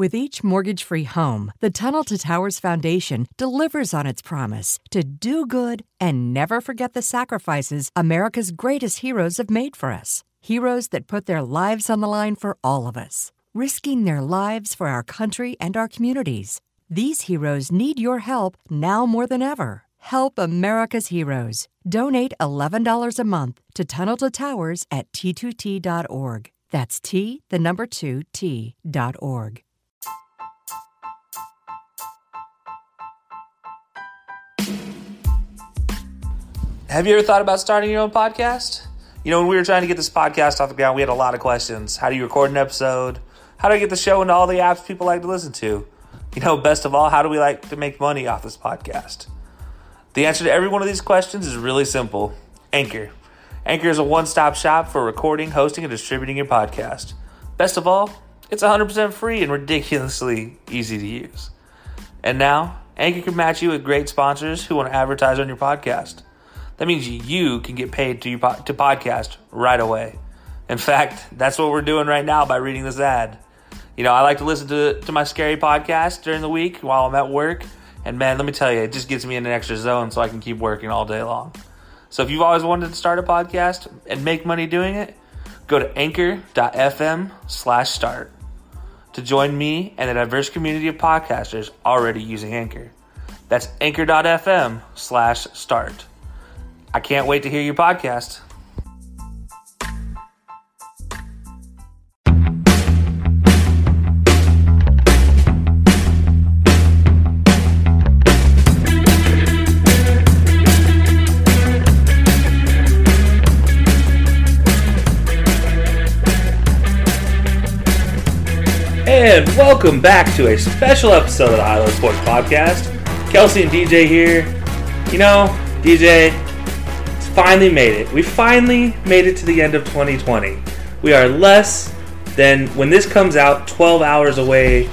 With each mortgage free home, the Tunnel to Towers Foundation delivers on its promise to do good and never forget the sacrifices America's greatest heroes have made for us. Heroes that put their lives on the line for all of us, risking their lives for our country and our communities. These heroes need your help now more than ever. Help America's heroes. Donate $11 a month to Tunnel to Towers at t2t.org. That's T, the number 2, T.org. Have you ever thought about starting your own podcast? You know, when we were trying to get this podcast off the ground, we had a lot of questions. How do you record an episode? How do I get the show into all the apps people like to listen to? You know, best of all, how do we like to make money off this podcast? The answer to every one of these questions is really simple Anchor. Anchor is a one stop shop for recording, hosting, and distributing your podcast. Best of all, it's 100% free and ridiculously easy to use. And now, Anchor can match you with great sponsors who want to advertise on your podcast. That means you can get paid to, to podcast right away. In fact, that's what we're doing right now by reading this ad. You know, I like to listen to, to my scary podcast during the week while I'm at work. And man, let me tell you, it just gets me in an extra zone so I can keep working all day long. So if you've always wanted to start a podcast and make money doing it, go to anchor.fm slash start to join me and a diverse community of podcasters already using Anchor. That's anchor.fm slash start. I can't wait to hear your podcast. And welcome back to a special episode of the High Sports Podcast. Kelcey and DJ here. You know, DJ, finally made it. We finally made it to the end of 2020. We are less than, when this comes out, 12 hours away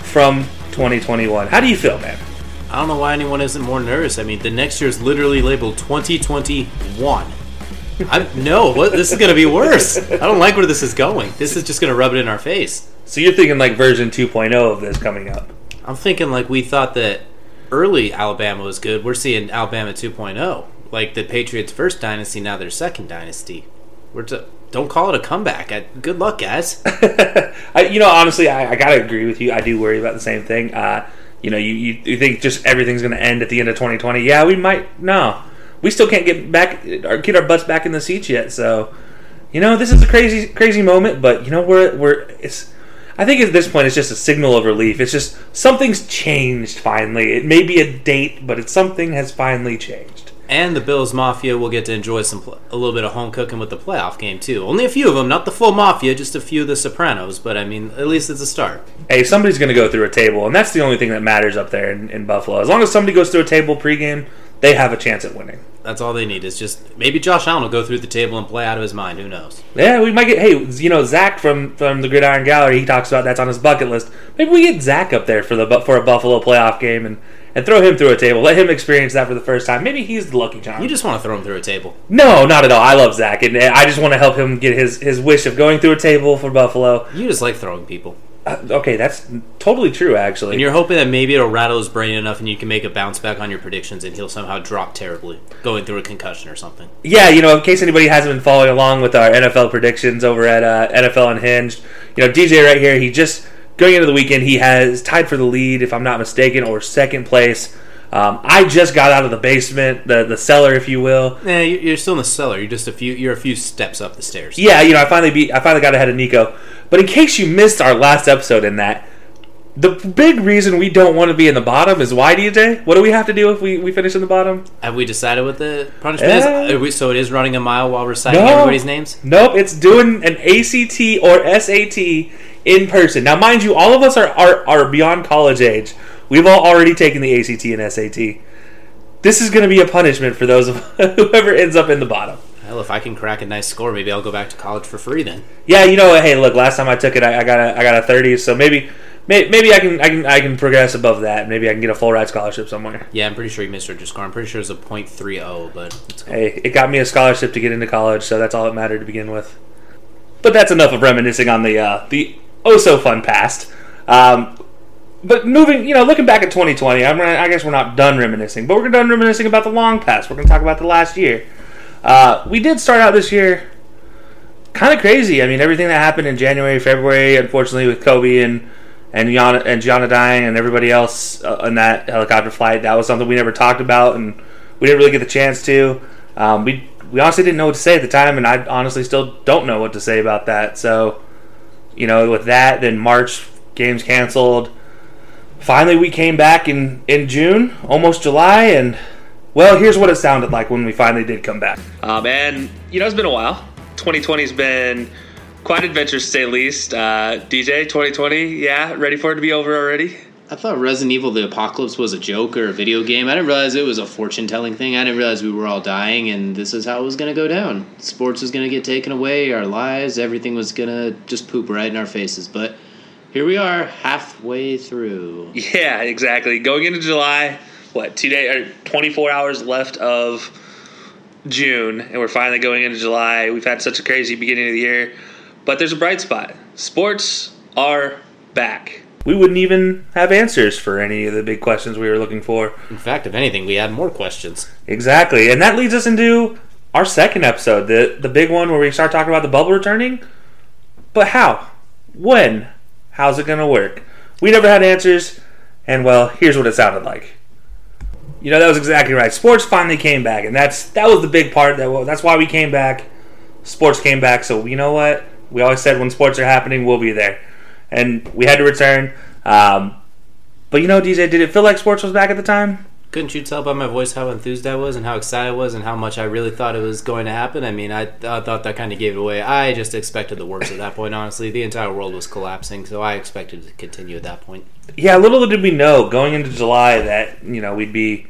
from 2021. How do you feel, man? I don't know why anyone isn't more nervous. I mean, the next year is literally labeled 2021. I no, what this is going to be worse. I don't like where this is going. This is just going to rub it in our face. So you're thinking like version 2.0 of this coming up? I'm thinking like we thought that early Alabama was good. We're seeing Alabama 2.0 like the Patriots' first dynasty, now their second dynasty. We're to, don't call it a comeback. I, good luck, guys. I, you know, honestly, I, I, gotta agree with you. I do worry about the same thing. Uh, you know, you, you, you think just everything's to end at the end of 2020? Yeah, we might. No, we still can't get back get our butts back in the seats yet. So, you know, this is a crazy crazy moment. But you know, we're we're it's. I think at this point it's just a signal of relief. It's just something's changed finally. It may be a date, but it's something has finally changed. And the Bills Mafia will get to enjoy some a little bit of home cooking with the playoff game too. Only a few of them, not the full Mafia, just a few of the Sopranos. But I mean, at least it's a start. Hey, somebody's going to go through a table, and that's the only thing that matters up there in, in Buffalo. As long as somebody goes through a table pregame, they have a chance at winning. That's all they need. Is just maybe Josh Allen will go through the table and play out of his mind. Who knows? Yeah, we might get. Hey, you know Zach from from the Gridiron Gallery. He talks about that's on his bucket list. Maybe we get Zach up there for the for a Buffalo playoff game and and throw him through a table. Let him experience that for the first time. Maybe he's the lucky charm. You just want to throw him through a table? No, not at all. I love Zach, and I just want to help him get his his wish of going through a table for Buffalo. You just like throwing people. Uh, okay, that's totally true, actually. And you're hoping that maybe it'll rattle his brain enough, and you can make a bounce back on your predictions, and he'll somehow drop terribly, going through a concussion or something. Yeah, you know, in case anybody hasn't been following along with our NFL predictions over at uh, NFL Unhinged, you know, DJ right here, he just going into the weekend, he has tied for the lead, if I'm not mistaken, or second place. Um, I just got out of the basement, the the cellar, if you will. Yeah, you- you're still in the cellar. You're just a few. You're a few steps up the stairs. Yeah, you know, I finally beat. I finally got ahead of Nico. But in case you missed our last episode in that, the big reason we don't want to be in the bottom is why, DJ? What do we have to do if we, we finish in the bottom? Have we decided what the punishment Yeah. is? We- so it is running a mile while reciting No. everybody's names. Nope, it's doing an ACT or SAT in person. Now, mind you, all of us are, are, are beyond college age. We've all already taken the ACT and SAT. This is going to be a punishment for those of whoever ends up in the bottom. Hell, if I can crack a nice score, maybe I'll go back to college for free then. Yeah, you know, hey, look, last time I took it, I, I got a I got a thirty, so maybe may, maybe I can I can I can progress above that. Maybe I can get a full ride scholarship somewhere. Yeah, I'm pretty sure you misread your score. I'm pretty sure it's a .30, but it's cool. Hey, it got me a scholarship to get into college, so that's all that mattered to begin with. But that's enough of reminiscing on the uh, the oh so fun past. Um, but moving, you know, looking back at 2020, I'm, I guess we're not done reminiscing, but we're done reminiscing about the long past. We're going to talk about the last year. Uh, we did start out this year kind of crazy. I mean, everything that happened in January, February, unfortunately, with Kobe and and Gianna, and Gianna dying and everybody else uh, on that helicopter flight, that was something we never talked about and we didn't really get the chance to. Um, we we honestly didn't know what to say at the time, and I honestly still don't know what to say about that. So, you know, with that, then March games canceled. Finally, we came back in in June, almost July, and well, here's what it sounded like when we finally did come back. Um, and you know, it's been a while. 2020's been quite adventurous to say least. Uh, DJ, 2020, yeah, ready for it to be over already? I thought Resident Evil: The Apocalypse was a joke or a video game. I didn't realize it was a fortune telling thing. I didn't realize we were all dying, and this is how it was going to go down. Sports was going to get taken away, our lives, everything was going to just poop right in our faces. But here we are, halfway through. Yeah, exactly. Going into July, what two days or er, 24 hours left of June, and we're finally going into July. We've had such a crazy beginning of the year, but there's a bright spot. Sports are back. We wouldn't even have answers for any of the big questions we were looking for. In fact, if anything, we had more questions. Exactly, and that leads us into our second episode, the the big one where we start talking about the bubble returning. But how? When? How's it gonna work? We never had answers, and well, here's what it sounded like. You know that was exactly right. Sports finally came back, and that's that was the big part. That well, that's why we came back. Sports came back, so you know what? We always said when sports are happening, we'll be there, and we had to return. Um, but you know, DJ, did it feel like sports was back at the time? Couldn't you tell by my voice how enthused I was and how excited I was and how much I really thought it was going to happen? I mean, I, I thought that kind of gave it away. I just expected the worst at that point, honestly. The entire world was collapsing, so I expected it to continue at that point. yeah, little did we know going into July that you know we'd be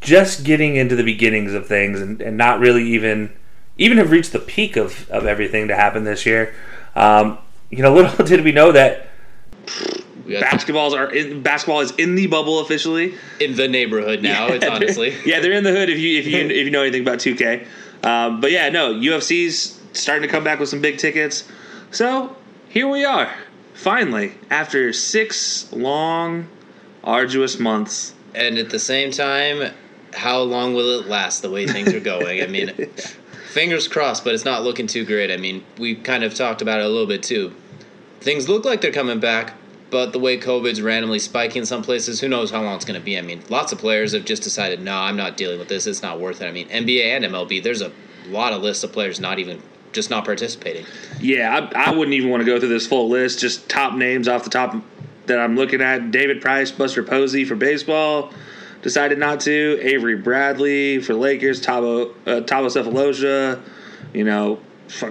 just getting into the beginnings of things and, and not really even even have reached the peak of, of everything to happen this year. Um, you know, little did we know that basketballs are in, basketball is in the bubble officially. in the neighborhood now, it's they're- honestly. yeah, they're in the hood if you if you if you know anything about 2K. Um, but yeah, no, UFC's starting to come back with some big tickets. So here we are, finally, after six long, arduous months. And at the same time, how long will it last the way things are going? I mean, fingers crossed, but it's not looking too great. I mean, we kind of talked about it a little bit too. Things look like they're coming back, but the way COVID's randomly spiking in some places, who knows how long it's going to be? I mean, lots of players have just decided, no, I'm not dealing with this. It's not worth it. I mean, NBA and MLB, there's a lot of lists of players not even just not participating. Yeah, I, I wouldn't even want to go through this full list. Just top names off the top that I'm looking at: David Price, Buster Posey for baseball, decided not to. Avery Bradley for Lakers, Thabo uh, Thabo you know,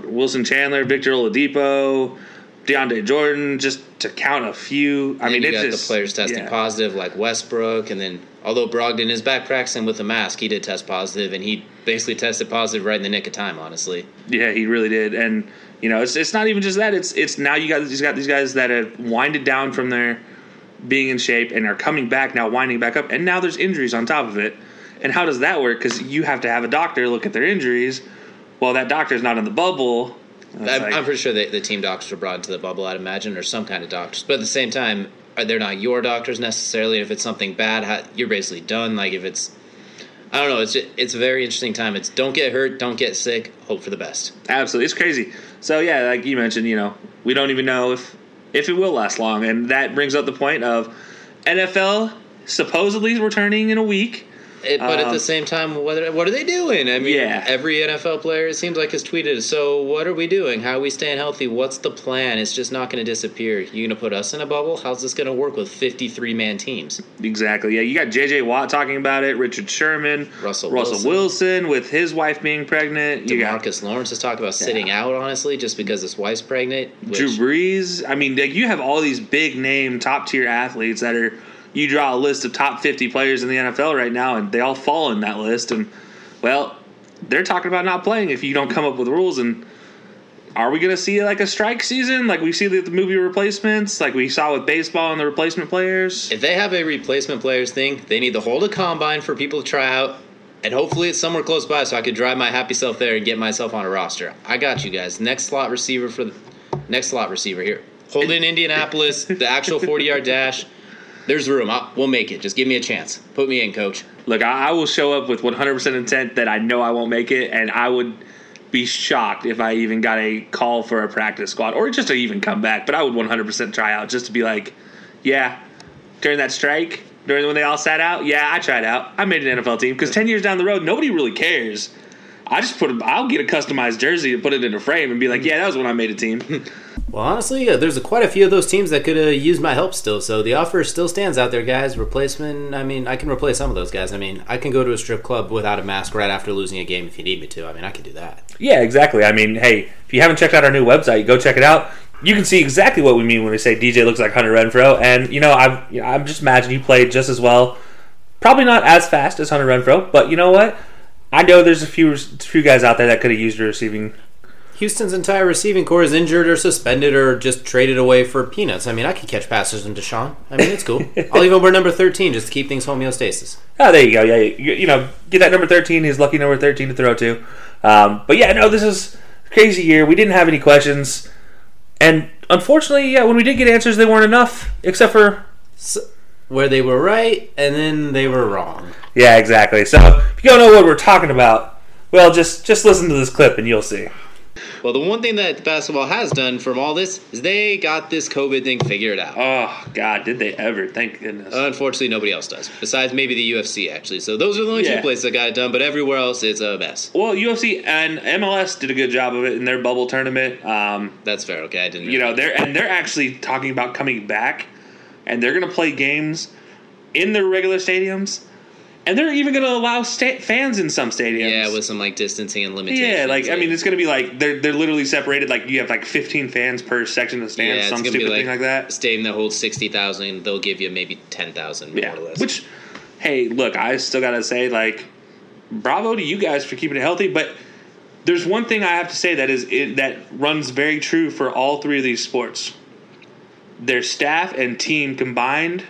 Wilson Chandler, Victor Oladipo, DeAndre Jordan, just to count a few. I I mean, you got just the players testing yeah. positive, like Westbrook, and then although Brogdon is back practicing with a mask, he did test positive, and he basically tested positive right in the nick of time. Honestly, Yeah, he really did, and you know, it's it's not even just that. It's it's now you got you got these guys that have winded down from their being in shape and are coming back now, winding back up, and now there's injuries on top of it. And how does that work? Because you have to have a doctor look at their injuries. Well, that doctor's not in the bubble. I'm, like- I'm pretty sure that the team doctors were brought into the bubble. I'd imagine, or some kind of doctors. But at the same time, are they're not your doctors necessarily. If it's something bad, how, you're basically done. Like if it's, I don't know. It's just, it's a very interesting time. It's don't get hurt, don't get sick, hope for the best. Absolutely, it's crazy. So yeah, like you mentioned, you know, we don't even know if if it will last long. And that brings up the point of NFL supposedly returning in a week. It, but at Um, the same time, what, what are they doing? I mean, Yeah. every NFL player, it seems like, has tweeted, so what are we doing? How are we staying healthy? What's the plan? It's just not going to disappear. You going to put us in a bubble? How's this going to work with 53 man teams? Exactly. Yeah, you got J.J. Watt talking about it. Richard Sherman, Russell Russell Wilson, with his wife being pregnant. You got Demarcus Lawrence has talked about sitting out, honestly, just because his wife's pregnant. Which, Drew Brees. I mean, like, you have all these big name, top tier athletes that are. You draw a list of top 50 players in the NFL right now, and they all fall in that list. And, well, they're talking about not playing if you don't come up with rules. And are we going to see like a strike season, like we see the, the movie replacements, like we saw with baseball and the replacement players? If they have a replacement players thing, they need to hold a combine for people to try out, and hopefully it's somewhere close by so I could drive my happy self there and get myself on a roster. I got you guys. Next slot receiver for the next slot receiver here. Hold in Indianapolis, the actual forty yard dash. There's room. I'll, we'll make it. Just give me a chance. Put me in, coach. Look, I, I will show up with 100% intent that I know I won't make it, and I would be shocked if I even got a call for a practice squad or just to even come back. But I would 100% try out just to be like, yeah, during that strike, during when they all sat out, yeah, I tried out. I made an NFL team because 10 years down the road, nobody really cares. I just put, a, I'll get a customized jersey and put it in a frame and be like, yeah, that was when I made a team. Well, honestly, uh, there's a, quite a few of those teams that could have used my help still. So the offer still stands out there, guys. Replacement. I mean, I can replace some of those guys. I mean, I can go to a strip club without a mask right after losing a game if you need me to. I mean, I can do that. Yeah, exactly. I mean, hey, if you haven't checked out our new website, go check it out. You can see exactly what we mean when we say DJ looks like Hunter Renfrow, and you know, I've, you know, I'm just imagining he played just as well. Probably not as fast as Hunter Renfrow, but you know what? I know there's a few few guys out there that could have used a receiving. Houston's entire receiving corps is injured or suspended or just traded away for peanuts. I mean, I could catch passes into Deshaun. I mean, it's cool. I'll even wear number 13 just to keep things homeostasis. Oh, there you go. Yeah, you, you know, get that number 13. He's lucky number 13 to throw to. Um, but yeah, no, this is a crazy year. We didn't have any questions, and unfortunately, yeah, when we did get answers, they weren't enough, except for So, where they were right and then they were wrong. Yeah, exactly. So if you don't know what we're talking about, well, just just listen to this clip and you'll see. Well, the one thing that basketball has done from all this is they got this COVID thing figured out. Oh God, did they ever? Thank goodness. Unfortunately, nobody else does. Besides maybe the UFC, actually. So those are the only Yeah. two places that got it done, but everywhere else, it's a mess. well, UFC and MLS did a good job of it in their bubble tournament. Um, That's fair. Okay, I didn't. you know, they're and they're actually talking about coming back, and they're going to play games in their regular stadiums, and they're even going to allow sta- fans in some stadiums. yeah, with some like distancing and limitations. Yeah, like I mean, it's going to be like they're they're literally separated. Like you have like 15 fans per section of the stands, yeah, it's some stupid be like, thing like that. Stadium that holds sixty thousand, they'll give you maybe ten thousand Yeah. more or less. Which, hey, look, I still gotta say, like, bravo to you guys for keeping it healthy. But there's one thing I have to say that is it, that runs very true for all three of these sports. Their staff and team combined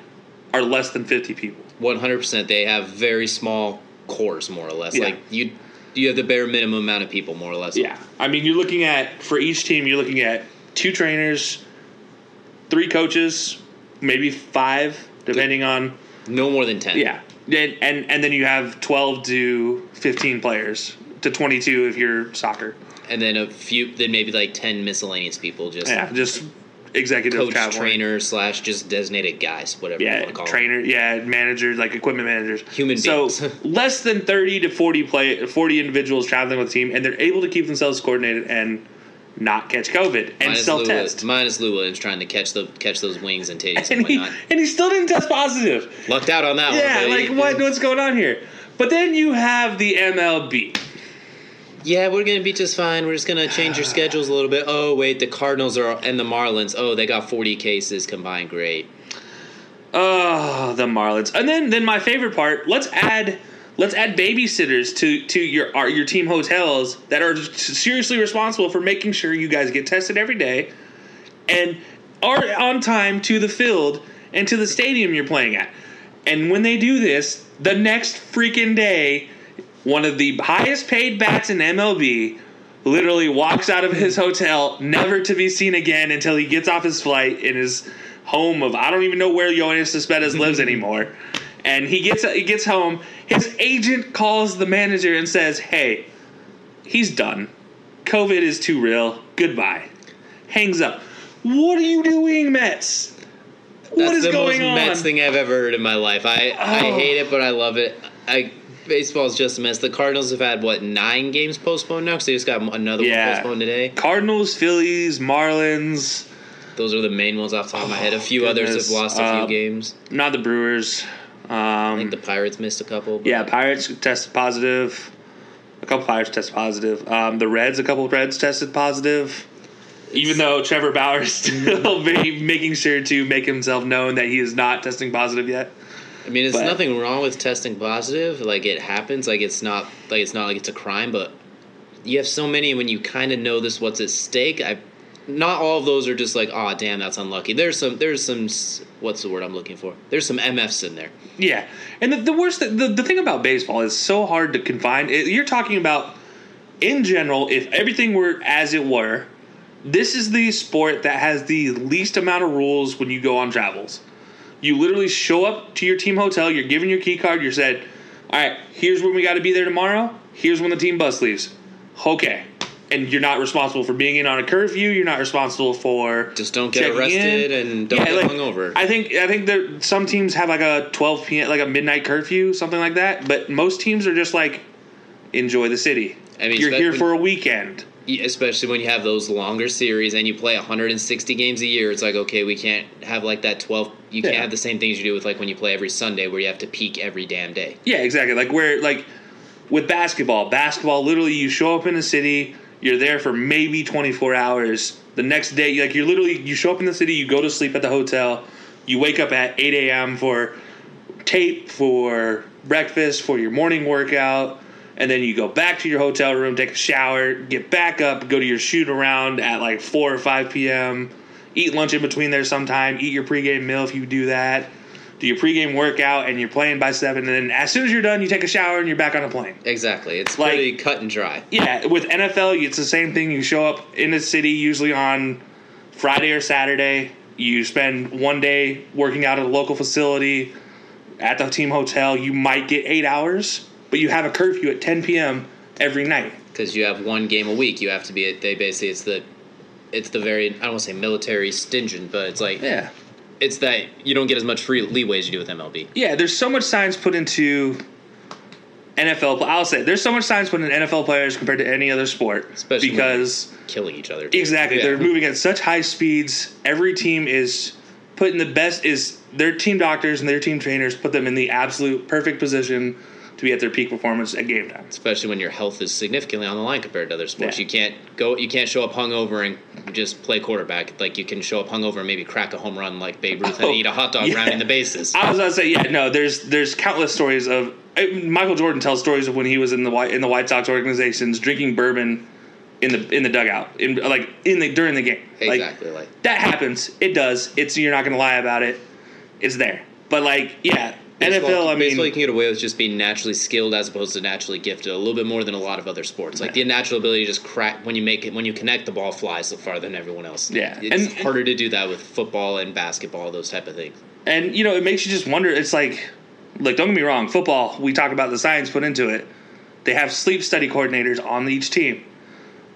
are less than 50 people. One hundred percent, they have very small cores, more or less. Yeah. Like you, you have the bare minimum amount of people, more or less. Yeah, I mean, you're looking at for each team, you're looking at two trainers, three coaches, maybe five, depending on no more than ten. Yeah, and and and then you have twelve to fifteen players to twenty two if you're soccer. and then a few, then maybe like ten miscellaneous people, just Yeah, just executive coach, traveling. trainer slash just designated guys, whatever you Yeah, want to call them. trainer. Yeah, managers like equipment managers. Human so beings. less than thirty to forty play forty individuals traveling with the team, and they're able to keep themselves coordinated and not catch COVID and self test. minus Lou Williams trying to catch the catch those wings and titties and, And he whatnot. and he still didn't test positive. Lucked out on that Yeah, one. but like what? What's going on here? But then you have the MLB. Yeah, we're gonna be just fine. We're just gonna change your schedules a little bit. Oh wait, the Cardinals are and the Marlins. Oh, they got forty cases combined. Great. Oh, the Marlins. And then then my favorite part, let's add let's add babysitters to to your our, your team hotels that are seriously responsible for making sure you guys get tested every day and are on time to the field and to the stadium you're playing at. And when they do this, the next freaking day, one of the highest paid bats in MLB literally walks out of his hotel, never to be seen again until he gets off his flight in his home of I don't even know where Yoenis Cespedes lives anymore. And he gets he gets home. His agent calls the manager and says, "Hey, he's done. COVID is too real. Goodbye." Hangs up. What are you doing, Mets? What That's is the going most on? Mets thing I've ever heard in my life. I I Oh. hate it, but I love it. I baseball's just a mess. The Cardinals have had what nine games postponed now because they just got another Yeah. one postponed today. Cardinals, Phillies, Marlins, Those are the main ones off the top of my head. A few Oh, others have lost a few Um, games. not the Brewers. I Um, think the Pirates missed a couple. but- yeah, Pirates tested positive. A couple Pirates tested positive. Um, the Reds, a couple Reds tested positive. Even though Trevor Bauer is still ma- making sure to make himself known that he is not testing positive yet. I mean, there's But- nothing wrong with testing positive. Like it happens. Like it's not like it's not like it's a crime. But you have so many when you kind of know this what's at stake. I not all of those are just like, oh damn, that's unlucky. There's some there's some what's the word I'm looking for? There's some MFs in there. Yeah, and the, the worst, the, the thing about baseball is so hard to confine. It, you're talking about, in general, if everything were as it were, this is the sport that has the least amount of rules when you go on travels. You literally show up to your team hotel, you're given your key card, you're said, all right, here's when we got to be there tomorrow, here's when the team bus leaves. Okay. And you're not responsible for being in on a curfew. You're not responsible for Just don't get arrested in. and don't get hungover. I think I think there some teams have like a 12 p.m. like a midnight curfew, something like that. But most teams are just like enjoy the city. I mean, you're here for a weekend. Especially when you have those longer series and you play 160 games a year it's like okay we can't have like that 12 you can't have the same things you do with like when you play every sunday where you have to peak every damn day Yeah, exactly. Like where like with basketball, basketball literally you show up in the city, you're there for maybe 24 hours. The next day, like you're literally you show up in the city, you go to sleep at the hotel, you wake up at 8 a.m. for tape, for breakfast, for your morning workout, and then you go back to your hotel room, take a shower, get back up, go to your shoot around at like 4 or 5 p.m., eat lunch in between there sometime, eat your pregame meal if you do that, do your pregame workout, and you're playing by 7, and then as soon as you're done, you take a shower and you're back on a plane. exactly it's Like- pretty cut and dry Yeah, with NFL, it's the same thing. You show up in the city usually on Friday or Saturday. You spend one day working out at a local facility at the team hotel. You might get eight hours, but you have a curfew at 10 p.m. every night. because you have one game a week you have to be at they basically it's the it's the very i don't want to say military stingent but it's like Yeah. it's that you don't get as much free leeway as you do with mlb Yeah, there's so much science put into NFL. I'll say there's so much science put in NFL players compared to any other sport Especially because. killing each other Exactly. Yeah. They're moving at such high speeds. Every team is putting the best is their team doctors and their team trainers put them in the absolute perfect position to be at their peak performance at game time. especially when your health is significantly on the line compared to other sports. Yeah. You can't go, you can't show up hungover and just play quarterback. Like you can show up hungover and maybe crack a home run like Babe Ruth Oh, and eat a hot dog yeah. rounding the bases. I was gonna say, yeah, no. There's there's countless stories of Michael Jordan tells stories of when he was in the White in the White Sox organizations drinking bourbon in the in the dugout in like in the during the game. Like, Exactly. Like, that happens. It does. It's you're not gonna lie about it. It's there. But like, yeah, baseball, NFL. I mean, baseball you can get away with just being naturally skilled as opposed to naturally gifted a little bit more than a lot of other sports. Like the natural ability to just crack when you make it when you connect the ball flies so farther than everyone else. Yeah. it's And- harder to do that with football and basketball, those type of things. and you know it makes you just wonder it's like like don't get me wrong football we talk about the science put into it they have sleep study coordinators on each team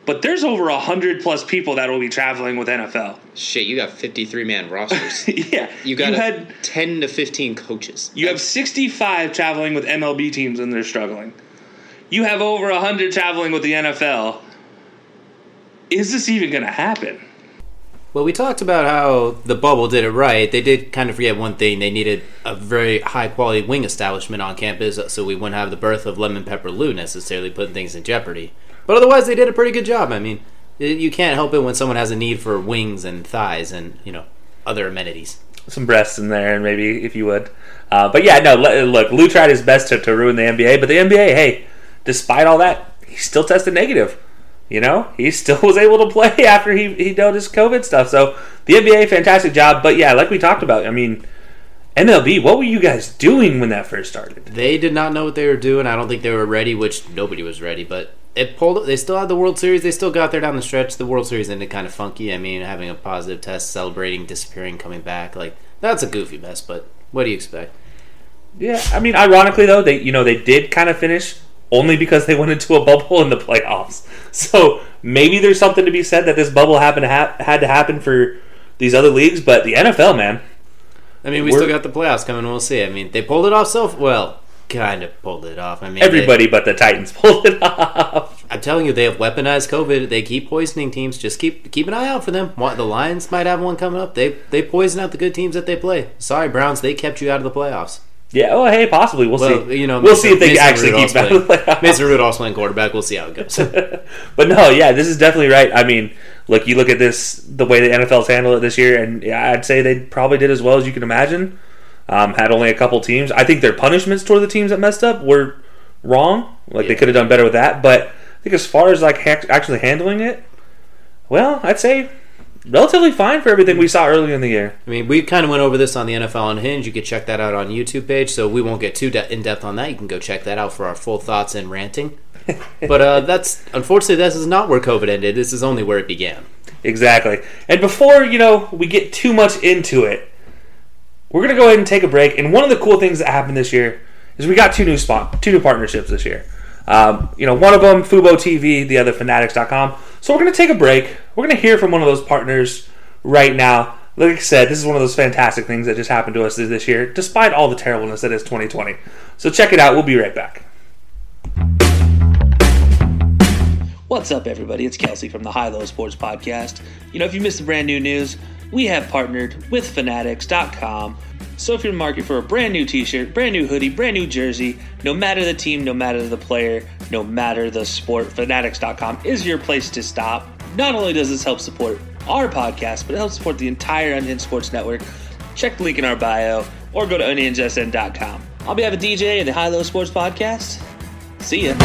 but there's over a hundred plus people that will be traveling with nfl Shit, you got fifty three man rosters. yeah You got you had ten to fifteen coaches. you have 65 traveling with mlb teams and they're struggling you have over 100 traveling with the nfl is this even going to happen Well, we talked about how the bubble did it right. They did kind of forget one thing. They needed a very high quality wing establishment on campus so we wouldn't have the birth of Lemon Pepper Lou necessarily putting things in jeopardy. But otherwise, they did a pretty good job. I mean, you can't help it when someone has a need for wings and thighs and, you know, other amenities. some breasts in there, and maybe if you would. Uh, but yeah, no. Look, Lou tried his best to, to ruin the NBA, but the NBA, hey, despite all that, he still tested negative. You know, he still was able to play after he he dealt his COVID stuff. So the NBA, fantastic job. But yeah, like we talked about, I mean, MLB, what were you guys doing when that first started? They did not know what they were doing. I don't think they were ready, which nobody was ready. But it pulled. They still had the World Series. They still got there down the stretch. The World Series ended kind of funky. I mean, having a positive test, celebrating, disappearing, coming back. Like that's a goofy mess. But what do you expect? Yeah, I mean, ironically though, they you know they did kind of finish only because they went into a bubble in the playoffs. So maybe there's something to be said that this bubble happened to ha- had to happen for these other leagues, but the NFL, man, I mean, we still got the playoffs coming. We'll see. I mean, they pulled it off so well. Kind of pulled it off. I mean, they- everybody but the Titans pulled it off. I'm telling you, they have weaponized COVID. They keep poisoning teams. Just keep keep an eye out for them. The Lions might have one coming up. They they poison out the good teams that they play. Sorry, Browns. They kept you out of the playoffs. Yeah, oh hey, possibly we'll, Well, see. you know, we'll see if they Mason actually Rudolph's keep out of the playing- playoffs. Mason Rudolph's playing quarterback. We'll see how it goes. But no, yeah, this is definitely right. I mean, look, you look at this the way the NFL's handled it this year, and I'd say they probably did as well as you can imagine. Um, had only a couple teams. I think their punishments toward the teams that messed up were wrong. Like they could have done better with that. But I think as far as like ha- actually handling it, well, I'd say relatively fine for everything we saw earlier in the year. I mean, we kind of went over this on the NFL Unhinged. You can check that out on YouTube page. So we won't get too de- in depth on that. You can go check that out for our full thoughts and ranting. but uh, that's unfortunately this is not where COVID ended. This is only where it began. Exactly. And before, you know, we get too much into it, we're to go ahead and take a break. And one of the cool things that happened this year is we got two new spot, two new partnerships this year. Um, you know, one of them Fubo TV, the other Fanatics.com. So we're to take a break. We're to hear from one of those partners right now. Like I said, this is one of those fantastic things that just happened to us this year, despite all the terribleness that is 2020. So check it out. We'll be right back. What's up, everybody? It's Kelcey from the High Low Sports Podcast. You know, if you missed the brand new news, we have partnered with Fanatics.com. So if you're in the market for a brand new t shirt, brand new hoodie, brand new jersey, no matter the team, no matter the player, no matter the sport, Fanatics.com is your place to stop. Not only does this help support our podcast, but it helps support the entire Unhinged Sports Network. Check the link in our bio or go to unhingedsn.com. I'll be having DJ and the High Low Sports Podcast. See ya.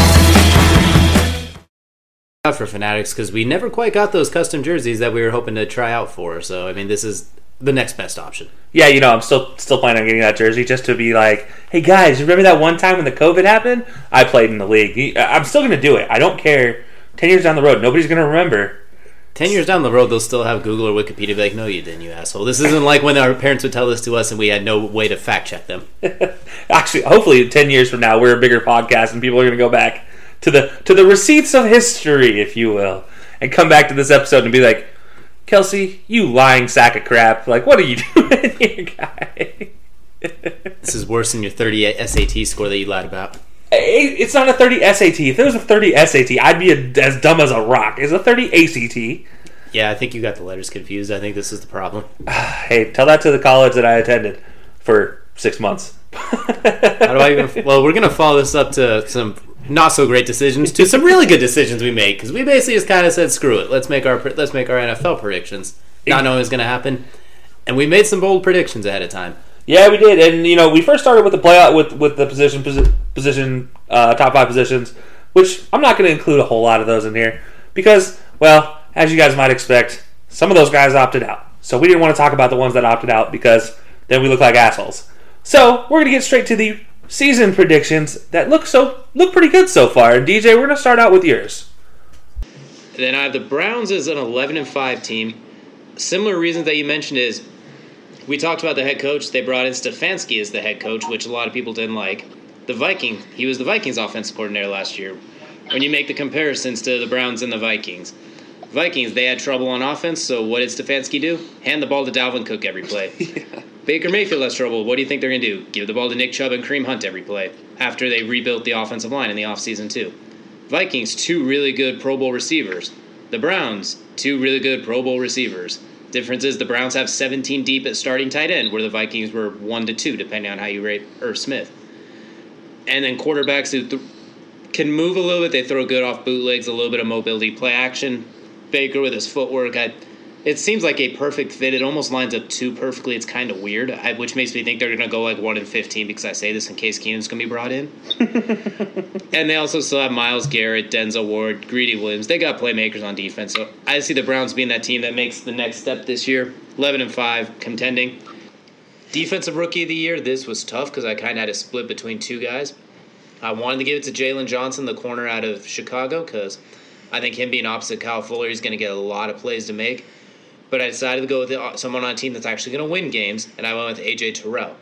for Fanatics because we never quite got those custom jerseys that we were hoping to try out for. So I mean, this is the next best option. Yeah, you know, I'm still still planning on getting that jersey just to be like, hey guys, remember that one time when the COVID happened? I played in the league. I'm still going to do it. I don't care. Ten years down the road, nobody's going to remember. Ten years down the road, they'll still have Google or Wikipedia be like, "No, you didn't, you asshole." This isn't like when our parents would tell this to us and we had no way to fact check them. Actually, hopefully, ten years from now, we're a bigger podcast and people are going to go back to the to the receipts of history, if you will, and come back to this episode and be like, Kelcey, you lying sack of crap! Like, what are you doing here, guy? This is worse than your 38 SAT score that you lied about. It's not a 30 SAT. If it was a 30 SAT, I'd be a, as dumb as a rock. It's a 30 ACT. Yeah, I think you got the letters confused. I think this is the problem. Hey, tell that to the college that I attended for six months. How do I even? Well, we're gonna follow this up to some not so great decisions to some really good decisions we made because we basically just kind of said, "Screw it, let's make our let's make our NFL predictions, not knowing what's gonna happen," and we made some bold predictions ahead of time. Yeah, we did, and you know, we first started with the playout with with the position posi- position uh, top five positions, which I'm not going to include a whole lot of those in here because, well, as you guys might expect, some of those guys opted out. So we didn't want to talk about the ones that opted out because then we look like assholes. So we're going to get straight to the season predictions that look so look pretty good so far. And DJ, we're going to start out with yours. Then I have the Browns as an 11 and 5 team. Similar reasons that you mentioned is we talked about the head coach. They brought in Stefanski as the head coach, which a lot of people didn't like. The Viking, he was the Vikings offensive coordinator last year. When you make the comparisons to the Browns and the Vikings, Vikings they had trouble on offense. So what did Stefanski do? Hand the ball to Dalvin Cook every play. Baker Mayfield has trouble. What do you think they're going to do? Give the ball to Nick Chubb and Kareem Hunt every play after they rebuilt the offensive line in the offseason too. Vikings, two really good Pro Bowl receivers. The Browns, two really good Pro Bowl receivers. Difference is the Browns have 17 deep at starting tight end, where the Vikings were one to two, depending on how you rate Irv Smith. And then quarterbacks who th- can move a little bit. They throw good off bootlegs, a little bit of mobility, play action. Baker with his footwork. I, it seems like a perfect fit. It almost lines up too perfectly. It's kind of weird, I, which makes me think they're going to go like one in 15 because I say this in case Keenan's going to be brought in. And they also still have Myles Garrett, Denzel Ward, Greedy Williams. They got playmakers on defense. So I see the Browns being that team that makes the next step this year. 11 and 5, contending. Defensive rookie of the year, this was tough because I kind of had a split between two guys. I wanted to give it to Jaylon Johnson, the corner out of Chicago, because I think him being opposite Kyle Fuller, he's going to get a lot of plays to make. But I decided to go with uh, someone on a team that's actually going to win games, and I went with AJ Terrell,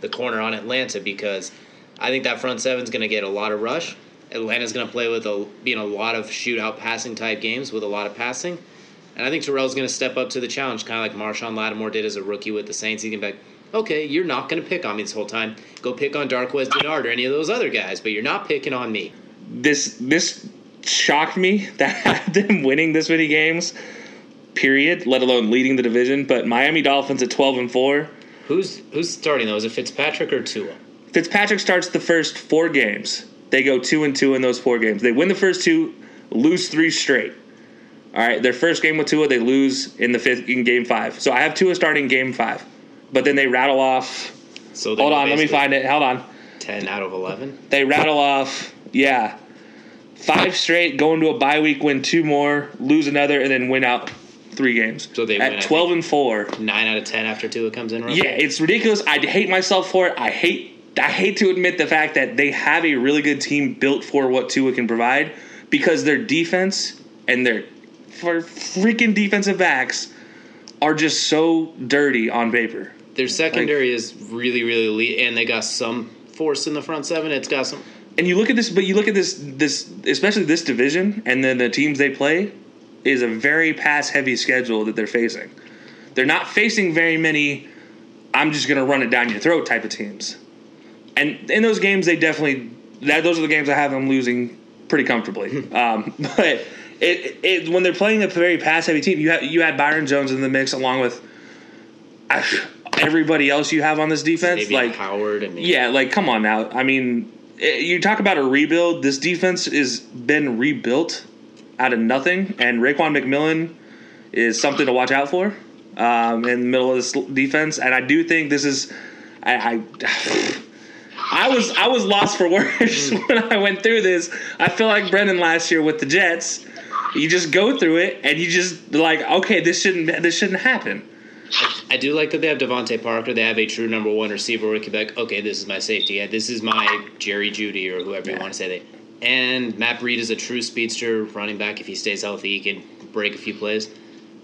the corner on Atlanta, because I think that front seven's going to get a lot of rush. Atlanta's going to play with a being a lot of shootout passing type games with a lot of passing, And I think Terrell's going to step up to the challenge, kind of like Marshon Lattimore did as a rookie with the Saints. He can be like, okay, you're not going to pick on me this whole time. Go pick on Darqueze Dennard or any of those other guys, but you're not picking on me. This this shocked me that them winning this many games. Period. Let alone leading the division. But Miami Dolphins at twelve and four. Who's who's starting though? Is it Fitzpatrick or Tua? Fitzpatrick starts the first four games. They go two and two in those four games. They win the first two, lose three straight. All right, their first game with Tua, they lose in the fifth in game five. So I have Tua starting game five, but then they rattle off. So Hold on, let me find it. Hold on. Ten out of eleven. They rattle off, yeah, five straight, go into a bye week, win two more, lose another, and then win out three games. So they at win, twelve think- and four. Nine out of ten after Tua comes in. Yeah, it's ridiculous. I hate myself for it. I hate I hate to admit the fact that they have a really good team built for what Tua can provide because their defense and their for freaking defensive backs are just so dirty on paper. Their secondary is really, really elite, and they got some force in the front seven. It's got some. And you look at this, but you look at this, this especially this division, and then the teams they play is a very pass heavy schedule that they're facing. They're not facing very many. I'm just gonna run it down your throat type of teams. And in those games, they definitely that those are the games I have them losing pretty comfortably. um, but it, it when they're playing a very pass heavy team, you had you had Byron Jones in the mix along with uh, everybody else you have on this defense. Maybe like Howard. Mean, yeah, like come on now. I mean, eh, you talk about a rebuild. This defense has been rebuilt out of nothing, and Raekwon McMillan is something to watch out for um, in the middle of this defense. And I do think this is. I, I I was I was lost for words when I went through this. I feel like Brendan last year with the Jets. You just go through it and you just like, okay, this shouldn't this shouldn't happen. I do like that they have DeVante Parker. They have a true number one receiver where you can be like, okay, this is my safety. Yeah, This is my Jerry Jeudy or whoever you want to say they. And Matt Breida is a true speedster running back. If he stays healthy, he can break a few plays.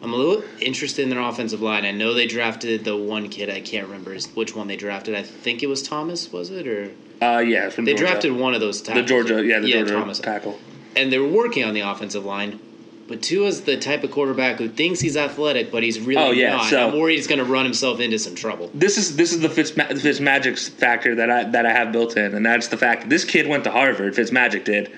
I'm a little interested in their offensive line. I know they drafted the one kid. I can't remember which one they drafted. I think it was Thomas, was it? Or Uh, yeah, from they Georgia. drafted one of those tackles. the. Georgia, yeah, the Georgia Thomas. tackle. and they were working on the offensive line. But Tua's the type of quarterback who thinks he's athletic, but he's really Oh, yeah, not. so- I'm worried he's going to run himself into some trouble. this is this is the Fitz, Fitz Magic factor that I that I have built in, and that's the fact that this kid went to Harvard. Fitz Magic did,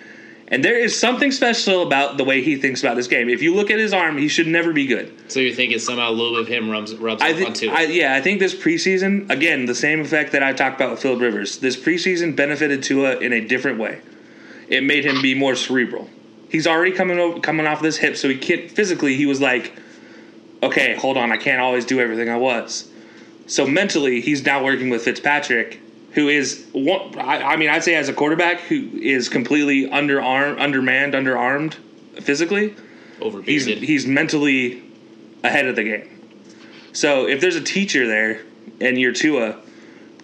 and there is something special about the way he thinks about this game. If you look at his arm, he should never be good. So you're thinking somehow a little bit of him rubs, rubs I think, Tua. I, yeah, I think this preseason again the same effect that I talked about with Philip Rivers. This preseason benefited Tua in a different way. It made him be more cerebral. He's already coming over, coming off this hip, so he can't physically. He was like, okay, hold on, I can't always do everything I was. So mentally, he's now working with Fitzpatrick, who is one. I, I mean, I'd say as a quarterback who is completely underarm, undermanned, underarmed physically he's Overbearded. he's mentally ahead of the game. So if there's a teacher there and you're Tua,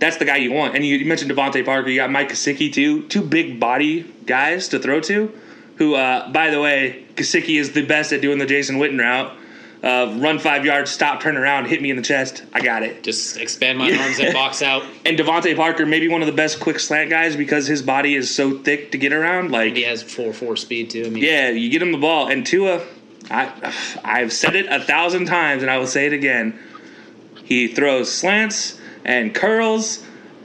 that's the guy you want. And you, you mentioned DeVante Parker, you got Mike Gesicki too, two big body guys to throw to. Who, uh, by the way, Gesicki is the best at doing the Jason Witten route. Uh, run five yards, stop, turn around, hit me in the chest. I got it. Just expand my arms and box out. And DeVante Parker, maybe one of the best quick slant guys because his body is so thick to get around. Like He has four four speed too. I mean, yeah, you get him the ball. And Tua, I, I've said it a thousand times, and I will say it again. He throws slants and curls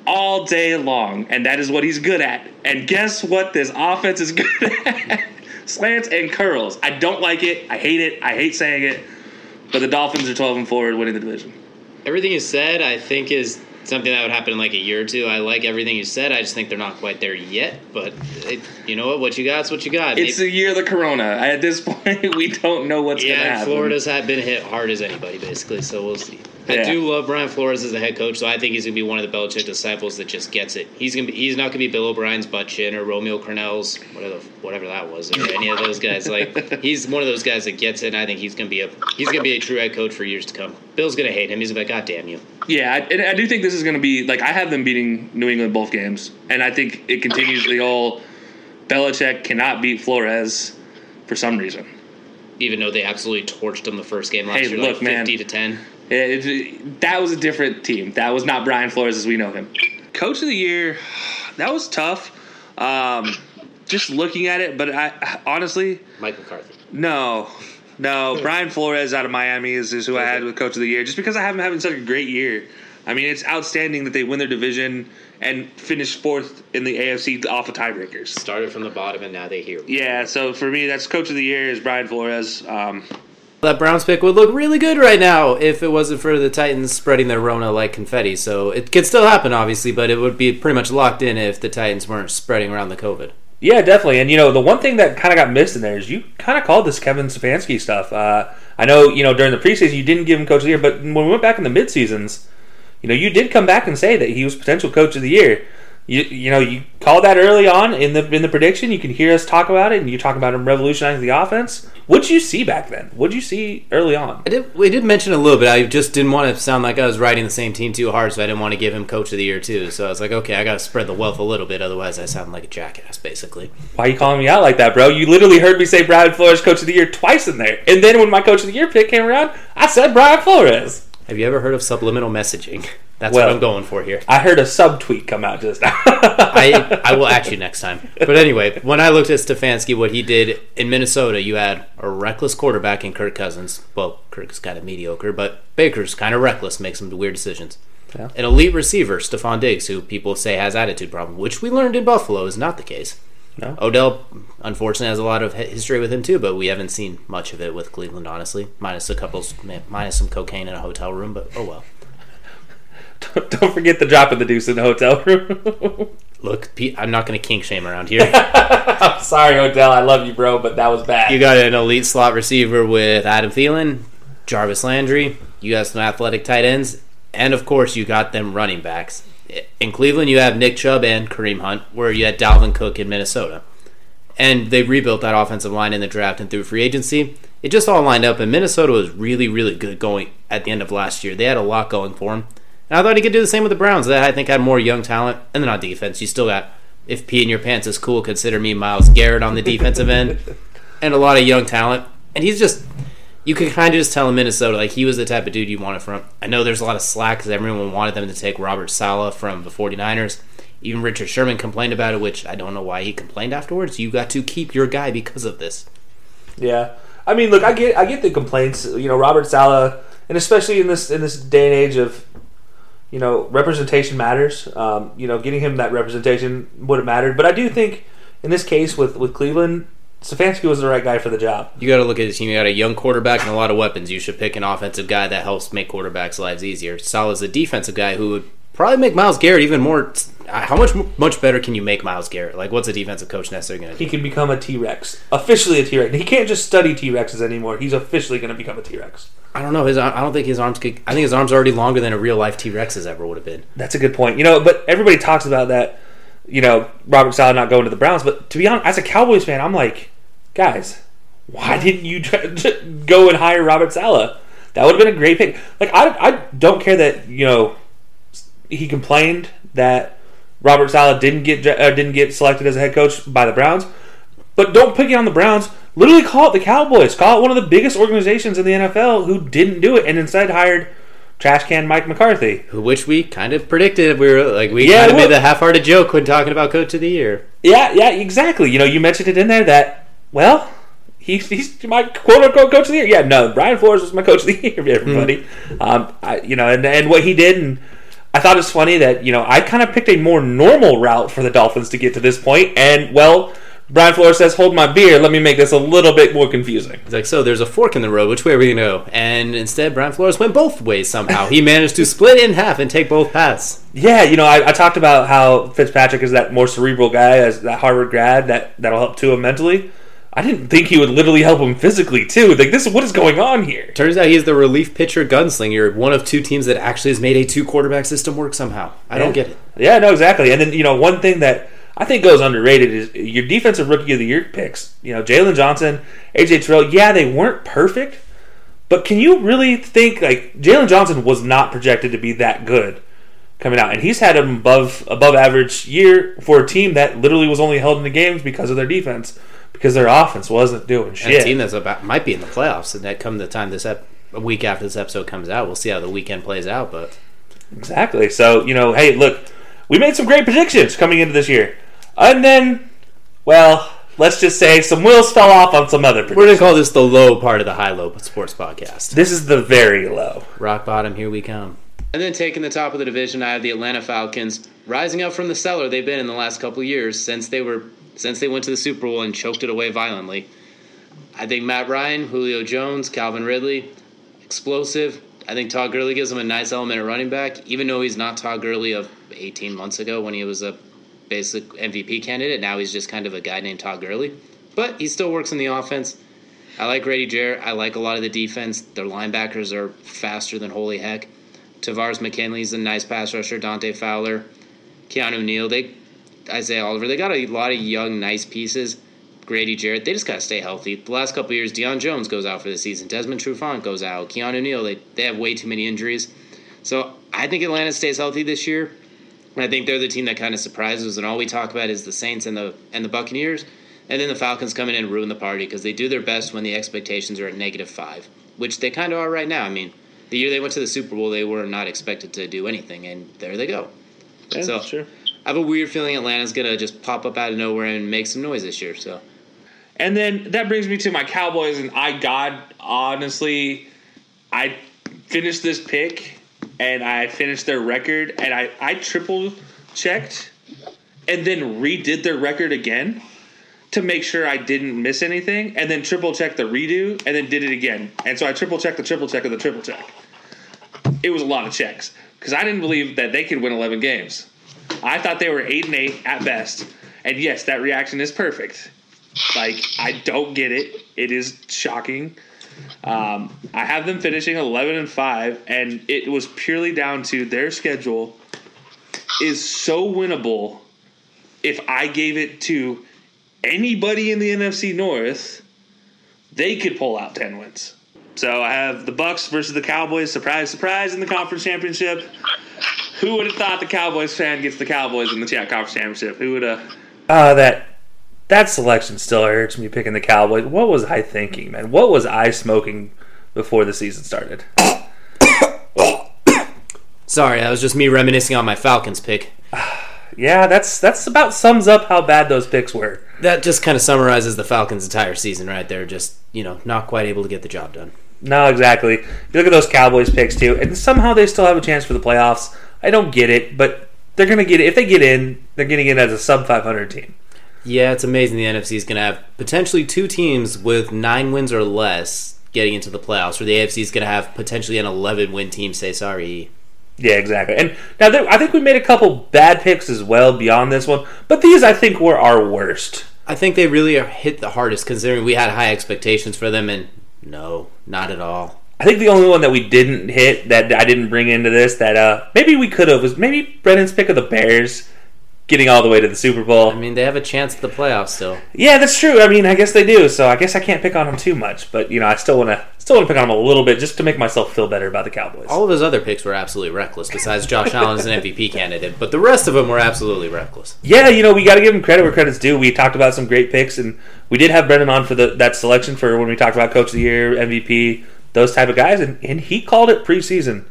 all day long, and that is what he's good at. And guess what? This offense is good at slants and curls. I don't like it. I hate it. I hate saying it. But the Dolphins are twelve and four, winning the division. everything you said, I think is something that would happen in like a year or two. I like everything you said. I just think they're not quite there yet. But it, you know what? What you got's what you got. It's Maybe- the year of the Corona. At this point, we don't know what's going to yeah, happen. Florida's been hit hard as anybody basically. So we'll see. I do love Brian Flores as a head coach, so I think he's gonna be one of the Belichick disciples that just gets it. He's gonna be, he's not gonna be Bill O'Brien's butt chin or Romeo Crennel's whatever whatever that was or any of those guys. Like he's one of those guys that gets it. and I think he's gonna be a he's gonna be a true head coach for years to come. Bill's gonna hate him. He's gonna be like, God damn you. Yeah, I, and I do think this is going to be like I have them beating New England both games, and I think it continues the whole Belichick cannot beat Flores for some reason. Even though they absolutely torched him the first game last Hey, year, look, like man. fifty to ten. It- it- that was a different team. That was not Brian Flores as we know him. Coach of the year, that was tough. Um, just looking at it, but I honestly Mike McCarthy. no. no. Brian Flores out of Miami is, is who I had with Coach of the Year, just because I have him having such a great year. I mean, it's outstanding that they win their division and finish fourth in the AFC off of tiebreakers. Started from the bottom and now they here. Yeah, so for me, that's Coach of the Year is Brian Flores. Um, That Browns pick would look really good right now if it wasn't for the Titans spreading their Rona like confetti. So it could still happen, obviously, but it would be pretty much locked in if the Titans weren't spreading around the COVID. Yeah, definitely. And you know, the one thing that kind of got missed in there is you kind of called this Kevin Stefanski stuff. Uh, I know you know during the preseason you didn't give him coach of the year, but when we went back in the mid seasons, you know, you did come back and say that he was potential coach of the year. You, you know you called that early on in the in the prediction. You can hear us talk about it, and you talk about him revolutionizing the offense. What did you see back then? What did you see early on? I did, we did mention a little bit. I just didn't want to sound like I was riding the same team too hard, so I didn't want to give him coach of the year too. So I was like, okay, I got to spread the wealth a little bit, otherwise I sound like a jackass, basically. Why are you calling me out like that, bro? You literally heard me say Brian Flores coach of the year twice in there, and then when my coach of the year pick came around, I said Brian Flores. Have you ever heard of subliminal messaging? That's Well- what I'm going for here. I heard a subtweet come out just now. I I will ask you next time. But anyway, when I looked at Stefanski, what he did in Minnesota, you had a reckless quarterback in Kirk Cousins. Well, Kirk's kind of mediocre, but Baker's kind of reckless, makes some weird decisions. Yeah. An elite receiver, Stefon Diggs, who people say has attitude problem, which we learned in Buffalo is not the case. No. Odell, unfortunately, has a lot of history with him too, but we haven't seen much of it with Cleveland, honestly. Minus a couple, minus some cocaine in a hotel room, but oh well. Don't forget the drop of the deuce in the hotel room. Look, Pete, I'm not going to kink shame around here. I'm sorry, Odell. I love you, bro, but that was bad. You got an elite slot receiver with Adam Thielen, Jarvis Landry. You got some athletic tight ends, and of course, you got them running backs. In Cleveland, you have Nick Chubb and Kareem Hunt, where you had Dalvin Cook in Minnesota. And they rebuilt that offensive line in the draft and through free agency. It just all lined up, and Minnesota was really, really good going at the end of last year. They had a lot going for them. And I thought he could do the same with the Browns. That I think had more young talent. And then on defense, you still got, if pee in your pants is cool, consider me Myles Garrett on the defensive end and a lot of young talent. And he's just, you could kind of just tell in Minnesota, like he was the type of dude you wanted from. I know there's a lot of slack because everyone wanted them to take Robert Saleh from the 49ers. Even Richard Sherman complained about it, which I don't know why he complained afterwards. You got to keep your guy because of this. Yeah, I mean, look, I get, I get the complaints. You know, Robert Saleh, and especially in this in this day and age of, you know, representation matters. Um, you know, getting him that representation would have mattered. But I do think in this case with with Cleveland, Stefanski was the right guy for the job. You got to look at his team. You got a young quarterback and a lot of weapons. You should pick an offensive guy that helps make quarterbacks' lives easier. Saleh's a defensive guy who would probably make Myles Garrett even more. Uh, how much much better can you make Myles Garrett? Like, what's a defensive coach necessarily going to do? He can become a T Rex, officially a T Rex. He can't just study T Rexes anymore. He's officially going to become a T Rex. I don't know. His I don't think his arms. Could, I think his arms are already longer than a real life T Rex's ever would have been. That's a good point. You know, but everybody talks about that. You know, Robert Saleh not going to the Browns. But to be honest, as a Cowboys fan, I'm like, guys, why didn't you go and hire Robert Saleh? That would have been a great pick. Like, I, I don't care that you know he complained that Robert Saleh didn't get uh, didn't get selected as a head coach by the Browns. But don't pick it on the Browns. Literally call it the Cowboys. Call it one of the biggest organizations in the NFL who didn't do it and instead hired trash can Mike McCarthy. Which we kind of predicted. We were like, we Yeah, kind of made the half-hearted joke when talking about Coach of the Year. Yeah, yeah, exactly. You know, you mentioned it in there that well, he's he's my quote unquote coach of the year. Yeah, no, Brian Flores was my coach of the year. Everybody, um, I, you know, and and what he did, and I thought it's funny that you know I kind of picked a more normal route for the Dolphins to get to this point, and well. Brian Flores says, "Hold my beer. Let me make this a little bit more confusing." He's like, so there's a fork in the road. Which way are we gonna go? And instead, Brian Flores went both ways somehow. he managed to split in half and take both paths. Yeah, you know, I, I talked about how Fitzpatrick is that more cerebral guy, as that Harvard grad that that'll help Tua mentally. I didn't think he would literally help him physically too. Like this, what is going on here? Turns out he's the relief pitcher gunslinger, one of two teams that actually has made a two quarterback system work somehow. I don't get it. Yeah, no, exactly. And then you know, one thing that I think goes underrated is your defensive rookie of the year picks. You know, Jaylon Johnson, AJ Terrell. Yeah, they weren't perfect, but can you really think like Jaylon Johnson was not projected to be that good coming out, and he's had an above above average year for a team that literally was only held in the games because of their defense, because their offense wasn't doing And a shit. team that's about might be in the playoffs, and that come the time this ep- a week after this episode comes out, we'll see how the weekend plays out. But Exactly. So, you know, hey, look, we made some great predictions coming into this year. And then, well, let's just say some wheels fell off on some other. We're gonna call this the low part of the high low sports podcast. This is the very low. Rock bottom, here we come. And then taking the top of the division, I have the Atlanta Falcons rising up from the cellar they've been in the last couple of years since they were since they went to the Super Bowl and choked it away violently. I think Matt Ryan, Julio Jones, Calvin Ridley, explosive. I think Todd Gurley gives him a nice element at running back, even though he's not Todd Gurley of 18 months ago when he was a basic MVP candidate. Now he's just kind of a guy named Todd Gurley, but he still works in the offense. I like Grady Jarrett. I like a lot of the defense. Their linebackers are faster than holy heck. Tavares McKinley's a nice pass rusher. Dante Fowler, Keanu Neal. They, Isaiah Oliver. They got a lot of young, nice pieces. Grady Jarrett. They just got to stay healthy. The last couple years, Deion Jones goes out for the season. Desmond Trufant goes out. Keanu Neal. They they have way too many injuries. So I think Atlanta stays healthy this year. I think they're the team that kind of surprises, and all we talk about is the Saints and the and the Buccaneers, and then the Falcons come in and ruin the party because they do their best when the expectations are at negative five, which they kind of are right now. I mean, the year they went to the Super Bowl, they were not expected to do anything, and there they go. Yeah, so sure. I have a weird feeling Atlanta's gonna just pop up out of nowhere and make some noise this year. So And then that brings me to my Cowboys, and I God honestly, I finished this pick, and I finished their record, and I I triple checked, and then redid their record again to make sure I didn't miss anything, and then triple checked the redo, and then did it again, and so I triple checked the triple check of the triple check. It was a lot of checks because I didn't believe that they could win eleven games. I thought they were eight and eight at best, and yes, that reaction is perfect. Like I don't get it. It is shocking. Um, I have them finishing eleven and five, and it was purely down to their schedule is so winnable. If I gave it to anybody in the NFC North, they could pull out ten wins. So I have the Bucks versus the Cowboys. Surprise, surprise! In the conference championship. Who would have thought the Cowboys fan gets the Cowboys in the chat conference championship? Who would have? Uh, that that selection still hurts me picking the Cowboys. What was I thinking, man? What was I smoking before the season started? sorry, that was just me reminiscing on my Falcons pick. Yeah, that's that's about sums up how bad those picks were. That just kind of summarizes the Falcons' entire season right there. Just you know, not quite able to get the job done. No, exactly. You look at those Cowboys picks too, and somehow they still have a chance for the playoffs. I don't get it, but they're gonna get it. If they get in, they're getting in as a sub 500 team. Yeah, it's amazing the NFC is going to have potentially two teams with nine wins or less getting into the playoffs, or the AFC is going to have potentially an 11 win team say sorry. Yeah, exactly. And now there, I think we made a couple bad picks as well beyond this one, but these I think were our worst. I think they really are hit the hardest considering we had high expectations for them, and no, not at all. I think the only one that we didn't hit that I didn't bring into this that uh maybe we could have was maybe Brennan's pick of the Bears getting all the way to the Super Bowl. I mean, they have a chance at the playoffs still. Yeah, that's true. I mean, I guess they do. So I guess I can't pick on them too much, but you know, I still want to still want to pick on them a little bit just to make myself feel better about the Cowboys. All of his other picks were absolutely reckless, besides Josh Allen as an MVP candidate, but the rest of them were absolutely reckless. Yeah, you know, we got to give him credit where credit's due. We talked about some great picks, and we did have Brendan on for the that selection for when we talked about Coach of the Year, MVP, those type of guys, and, and he called it preseason.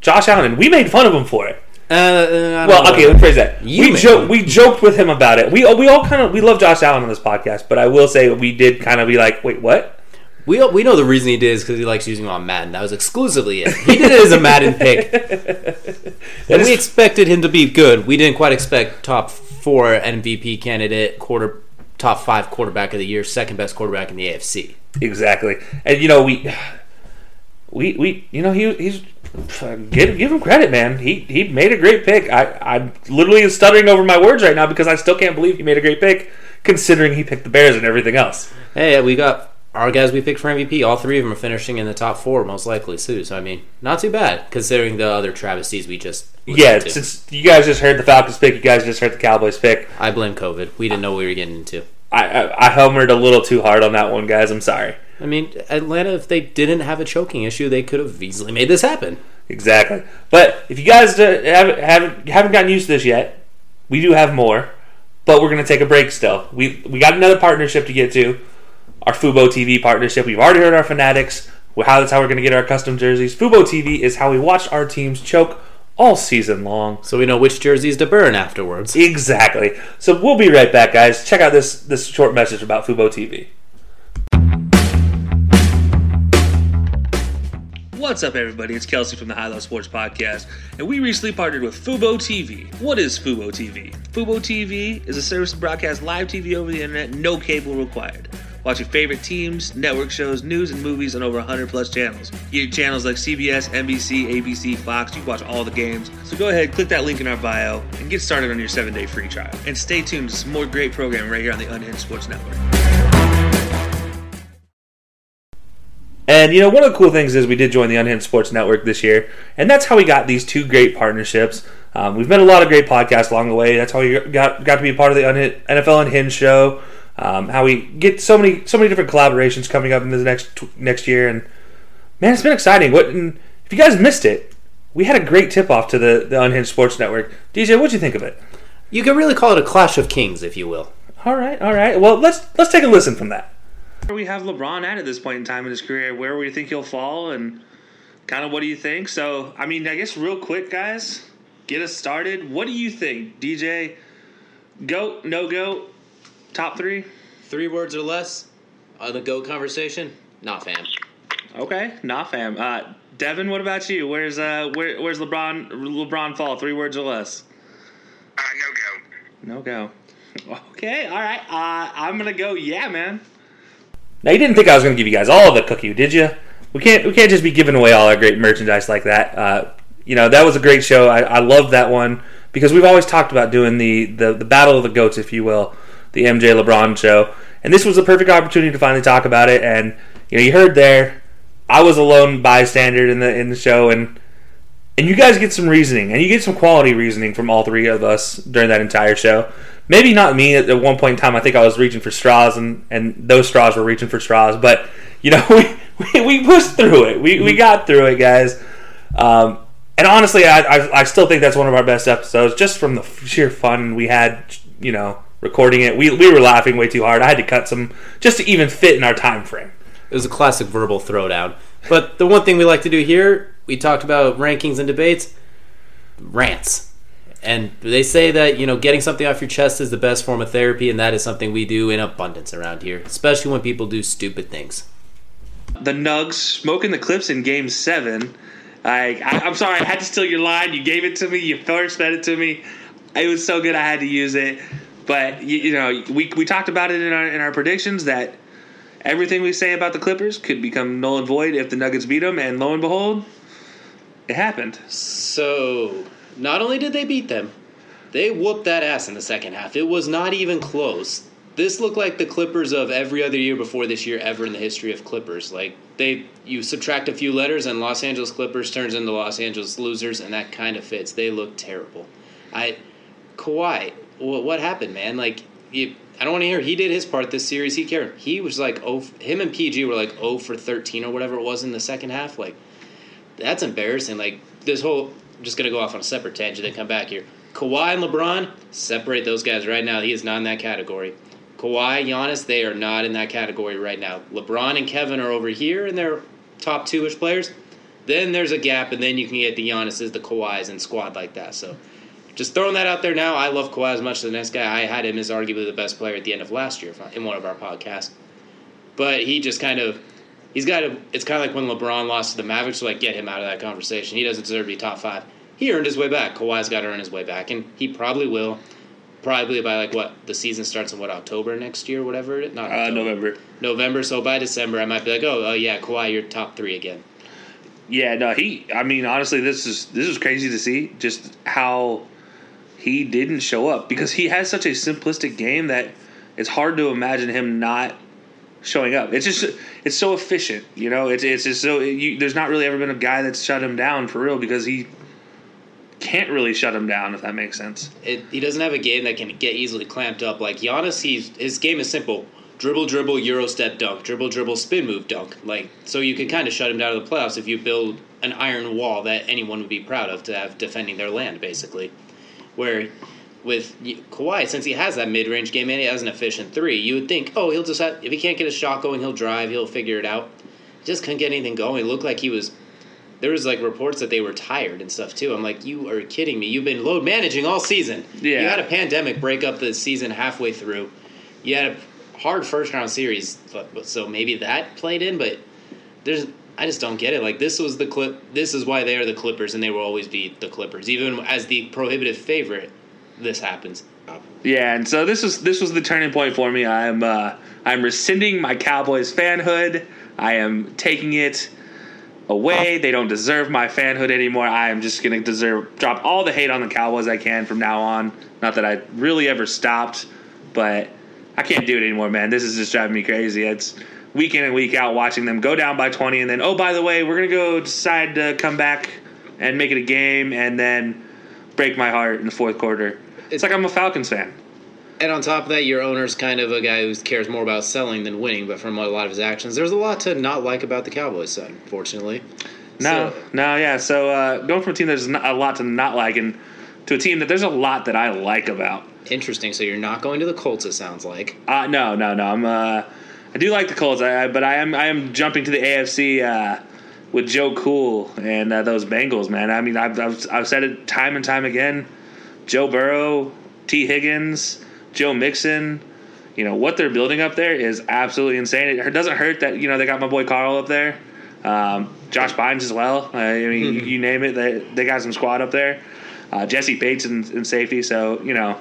Josh Allen, and we made fun of him for it. Uh, uh, Well, okay, let's phrase that. You we jo- we joked with him about it. We we all kind of we love Josh Allen on this podcast, but I will say we did kind of be like, wait, what? We, we know the reason he did is because he likes using him on Madden. That was exclusively it. He did it as a Madden pick. and we expected him to be good. We didn't quite expect top four MVP candidate, quarter top five quarterback of the year, second best quarterback in the AFC. Exactly. And you know, we we we you know he he's give give him credit, man. He he made a great pick. I I'm literally stuttering over my words right now because I still can't believe he made a great pick considering he picked the Bears and everything else. Hey, we got our guys we picked for MVP. All three of them are finishing in the top four, most likely too. So I mean, not too bad considering the other travesties we just. Yeah, to. since you guys just heard the Falcons pick, you guys just heard the Cowboys pick. I blame COVID. We didn't know what we were getting into. I, I, I homered a little too hard on that one, guys. I'm sorry. I mean, Atlanta, if they didn't have a choking issue, they could have easily made this happen. Exactly. But if you guys haven't, haven't haven't gotten used to this yet, we do have more. But we're gonna take a break still. We we got another partnership to get to, our Fubo TV partnership. We've already heard our fanatics. How that's how we're gonna get our custom jerseys. Fubo TV is how we watch our teams choke all season long. So we know which jerseys to burn afterwards. Exactly. So we'll be right back, guys. Check out this this short message about Fubo TV. What's up, everybody? It's Kelcey from the High Low Sports Podcast, and we recently partnered with Fubo TV. What is Fubo TV? Fubo TV is a service to broadcast live TV over the internet, no cable required. Watch your favorite teams, network shows, news, and movies on over 100 plus channels. Get channels like CBS, NBC, ABC, Fox. You watch all the games. So go ahead, click that link in our bio, and get started on your seven day free trial. And stay tuned to some more great programming right here on the Unhinged Sports Network. And you know, one of the cool things is we did join the Unhinged Sports Network this year, and that's how we got these two great partnerships. Um, we've met a lot of great podcasts along the way. That's how we got got to be a part of the Unhinged, NFL Unhinged show. Um, how we get so many so many different collaborations coming up in the next next year, and man, it's been exciting. What and if you guys missed it, we had a great tip off to the the Unhinged Sports Network. DJ, what'd you think of it? You could really call it a clash of kings, if you will. All right, all right. Well, let's let's take a listen from that. Where we have LeBron at at this point in time in his career, where we think he'll fall, and kind of what do you think? So, I mean, I guess real quick, guys, get us started. What do you think, DJ? Go, no go, top three? Three words or less on the GOAT conversation? Not fam. Okay, not fam. Uh, Devin, what about you? Where's uh, where, where's LeBron? LeBron fall? Three words or less? Uh, no go. No go. Okay, all right. Uh, I'm gonna go. Yeah, man. Now you didn't think I was going to give you guys all of the cookie, did you? We can't we can't just be giving away all our great merchandise like that. Uh, you know that was a great show. I, I love that one because we've always talked about doing the, the the battle of the goats, if you will, the MJ LeBron show, and this was a perfect opportunity to finally talk about it. And you know you heard there, I was a lone bystander in the in the show, and and you guys get some reasoning, and you get some quality reasoning from all three of us during that entire show maybe not me at, one point in time. I think I was reaching for straws, and, and those straws were reaching for straws. But you know, we we, we pushed through it. We we got through it, guys. Um, and honestly, I, I, I still think that's one of our best episodes, just from the sheer fun we had. You know, recording it. We we were laughing way too hard. I had to cut some just to even fit in our time frame. It was a classic verbal throwdown. But the one thing we like to do here, we talked about rankings and debates, rants and they say that you know getting something off your chest is the best form of therapy and that is something we do in abundance around here especially when people do stupid things. The nugs smoking the clips in game seven. I, I am sorry i had to steal your line. You gave it to me. You first fed it to me. It was so good i had to use it. But you, you know we, we talked about it in our in our predictions that everything we say about the clippers could become null and void if the nuggets beat them and lo and behold it happened. So not only did they beat them, they whooped that ass in the second half. It was not even close. This looked like the Clippers of every other year before this year ever in the history of Clippers. Like they you subtract a few letters and Los Angeles Clippers turns into Los Angeles losers and that kind of fits. They look terrible. I Kawhi, what, what happened, man? Like you, I don't want to hear he did his part this series. He cared. He was like oh, him and PG were like oh for thirteen or whatever it was in the second half. Like that's embarrassing. Like this whole I'm just going to go off on a separate tangent and come back here. Kawhi and LeBron, separate those guys right now. He is not in that category. Kawhi, Giannis, they are not in that category right now. LeBron and Kevin are over here and they're top two ish players. Then there's a gap, and then you can get the Giannis's, the Kawhis, and squad like that. So just throwing that out there now. I love Kawhi as much as the next guy. I had him as arguably the best player at the end of last year in one of our podcasts. But he just kind of he's got to. It's kind of like when LeBron lost to the Mavericks. So like, get him out of that conversation. He doesn't deserve to be top five. He earned his way back. Kawhi's got to earn his way back, and he probably will. Probably by like what the season starts in what October next year, whatever it. Not uh, November. November. So by December, I might be like, oh, oh yeah, Kawhi, you're top three again. Yeah, no, he. I mean, honestly, this is this is crazy to see just how he didn't show up because he has such a simplistic game that it's hard to imagine him not showing up. It's just it's so efficient, you know. It's it's just so you, there's not really ever been a guy that's shut him down for real because he can't really shut him down if that makes sense. It, he doesn't have a game that can get easily clamped up like Giannis. He's his game is simple: dribble, dribble, euro step, dunk, dribble, dribble, spin move, dunk. Like so, you can kind of shut him down to the playoffs if you build an iron wall that anyone would be proud of to have defending their land, basically. Where with Kawhi, since he has that mid range game and he has an efficient three, you would think, oh, he'll just have, if he can't get a shot going, he'll drive, he'll figure it out. Just couldn't get anything going. It looked like he was there was like reports that they were tired and stuff too. I'm like, you are kidding me. You've been load managing all season. Yeah. You had a pandemic break up the season halfway through. You had a hard first round series, so maybe that played in. But there's, I just don't get it. Like this was the clip. This is why they are the Clippers, and they will always be the Clippers, even as the prohibitive favorite. This happens. Yeah, and so this was this was the turning point for me. I'm uh, I'm rescinding my Cowboys fanhood. I am taking it away. They don't deserve my fanhood anymore. I am just to deserve drop all the hate on the Cowboys I can from now on. Not that I really ever stopped, but I can't do it anymore, man. This is just driving me crazy. It's week in and week out watching them go down by 20 and then oh by the way, we're to go decide to come back and make it a game and then break my heart in the fourth quarter. It's like I'm a Falcons fan. And on top of that, your owner's kind of a guy who cares more about selling than winning, but from a lot of his actions, there's a lot to not like about the Cowboys unfortunately. No, So- no, yeah. So uh, going from a team that's a lot to not like, and to a team that there's a lot that I like about. Interesting. So you're not going to the Colts, it sounds like. Uh, no, no, no. I'm. Uh, I do like the Colts, I, I- but I am. I am jumping to the AFC uh, with Joe Cool and uh, those Bengals, man. I mean, I've, I've I've said it time and time again. Joe Burrow, Tee Higgins, Joe Mixon. You know what they're building up there is absolutely insane. It doesn't hurt that you know they got my boy Carl up there, um, Josh Bynes as well. Uh, I mean, you, you name it, they they got some squad up there. Uh, Jessie Bates in, in safety, so you know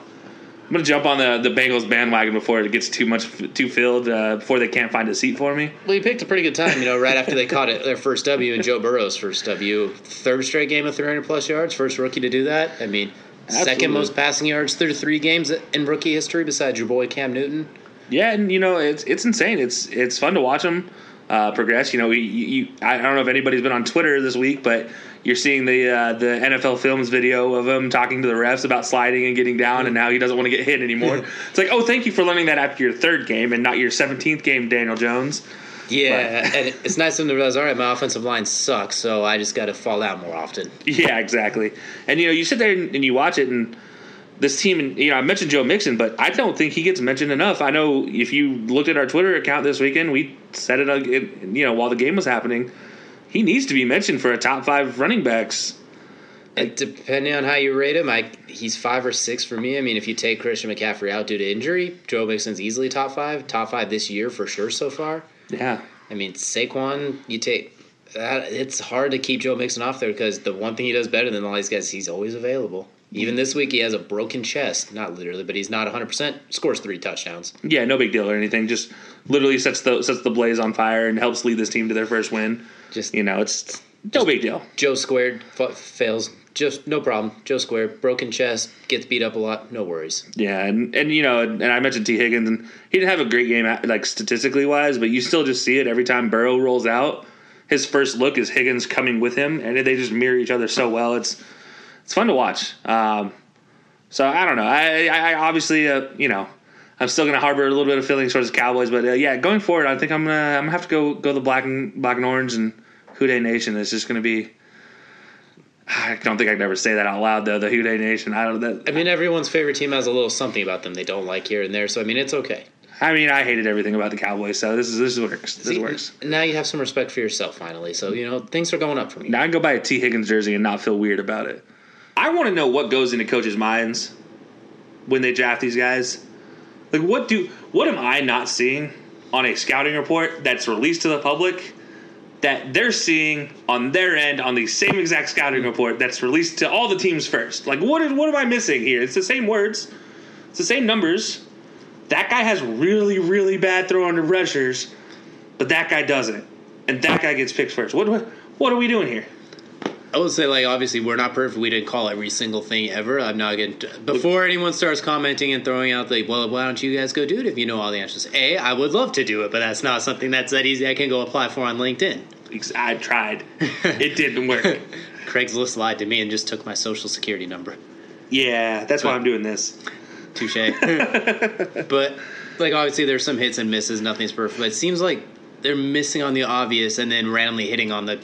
I'm gonna jump on the, the Bengals bandwagon before it gets too much too filled uh, before they can't find a seat for me. Well, you picked a pretty good time, you know, right after they caught it, their first W and Joe Burrow's first W. Third straight game of 300 plus yards, first rookie to do that. I mean, Absolutely. second most passing yards through three games in rookie history besides your boy Cam Newton. Yeah, and you know it's it's insane. It's it's fun to watch him uh, progress. You know, you, you, I don't know if anybody's been on Twitter this week, but you're seeing the uh, the NFL Films video of him talking to the refs about sliding and getting down, and now he doesn't want to get hit anymore. it's like, oh, thank you for learning that after your third game and not your 17th game, Daniel Jones. Yeah, and it's nice of them to realize, all right, my offensive line sucks, so I just got to fall out more often. Yeah, exactly. And you know, you sit there and, you watch it, and this team, and you know, I mentioned Joe Mixon, but I don't think he gets mentioned enough. I know if you looked at our Twitter account this weekend, we said it, uh, it you know, while the game was happening, he needs to be mentioned for a top five running backs. And depending on how you rate him, I he's five or six for me. I mean, if you take Christian McCaffrey out due to injury, Joe Mixon's easily top five, top five this year for sure so far. Yeah, I mean, Saquon, you take that. It's hard to keep Joe Mixon off there because the one thing he does better than all these guys, he's always available. Even this week, he has a broken chest, not literally, but he's not 100. percent Scores three touchdowns. yeah, no big deal or anything. Just literally sets the sets the blaze on fire and helps lead this team to their first win. Just You know, it's no big deal. Joe squared f- fails. Just no problem. Joe Square, broken chest, gets beat up a lot. No worries. Yeah, and and you know, and I mentioned Tee Higgins, and he didn't have a great game, like statistically wise, but you still just see it every time Burrow rolls out. His first look is Higgins coming with him, and they just mirror each other so well. It's it's fun to watch. Um, so I don't know. I, I, I obviously, uh, you know, I'm still gonna harbor a little bit of feelings towards the Cowboys, but uh, yeah, going forward, I think I'm gonna I'm gonna have to go go the black and black and orange and Who Dey Nation is just gonna be. I don't think I could ever say that out loud though. The Who Dey Nation. I don't. That, I mean, everyone's favorite team has a little something about them they don't like here and there. So I mean, it's okay. I mean, I hated everything about the Cowboys, so this is this works. This See, works. Now you have some respect for yourself finally. So you know things are going up for me. Now I can go buy a Tee Higgins jersey and not feel weird about it. I want to know what goes into coaches' minds when they draft these guys. Like, what do what am I not seeing on a scouting report that's released to the public that they're seeing on their end on the same exact scouting report that's released to all the teams first? Like, what is what am I missing here? It's the same words, it's the same numbers. That guy has really really bad throw under pressures, but that guy doesn't, and that guy gets picked first. What what, what are we doing here? I would say, like, obviously, we're not perfect. We didn't call every single thing ever. I'm not going to. Before anyone starts commenting and throwing out, like, well, why don't you guys go do it if you know all the answers? A, I would love to do it, but that's not something that's that easy. I can go apply for on LinkedIn. I tried. It didn't work. Craigslist lied to me and just took my social security number. Yeah, that's why I'm doing this. Touche. but, like, obviously, there's some hits and misses. Nothing's perfect. But it seems like they're missing on the obvious and then randomly hitting on the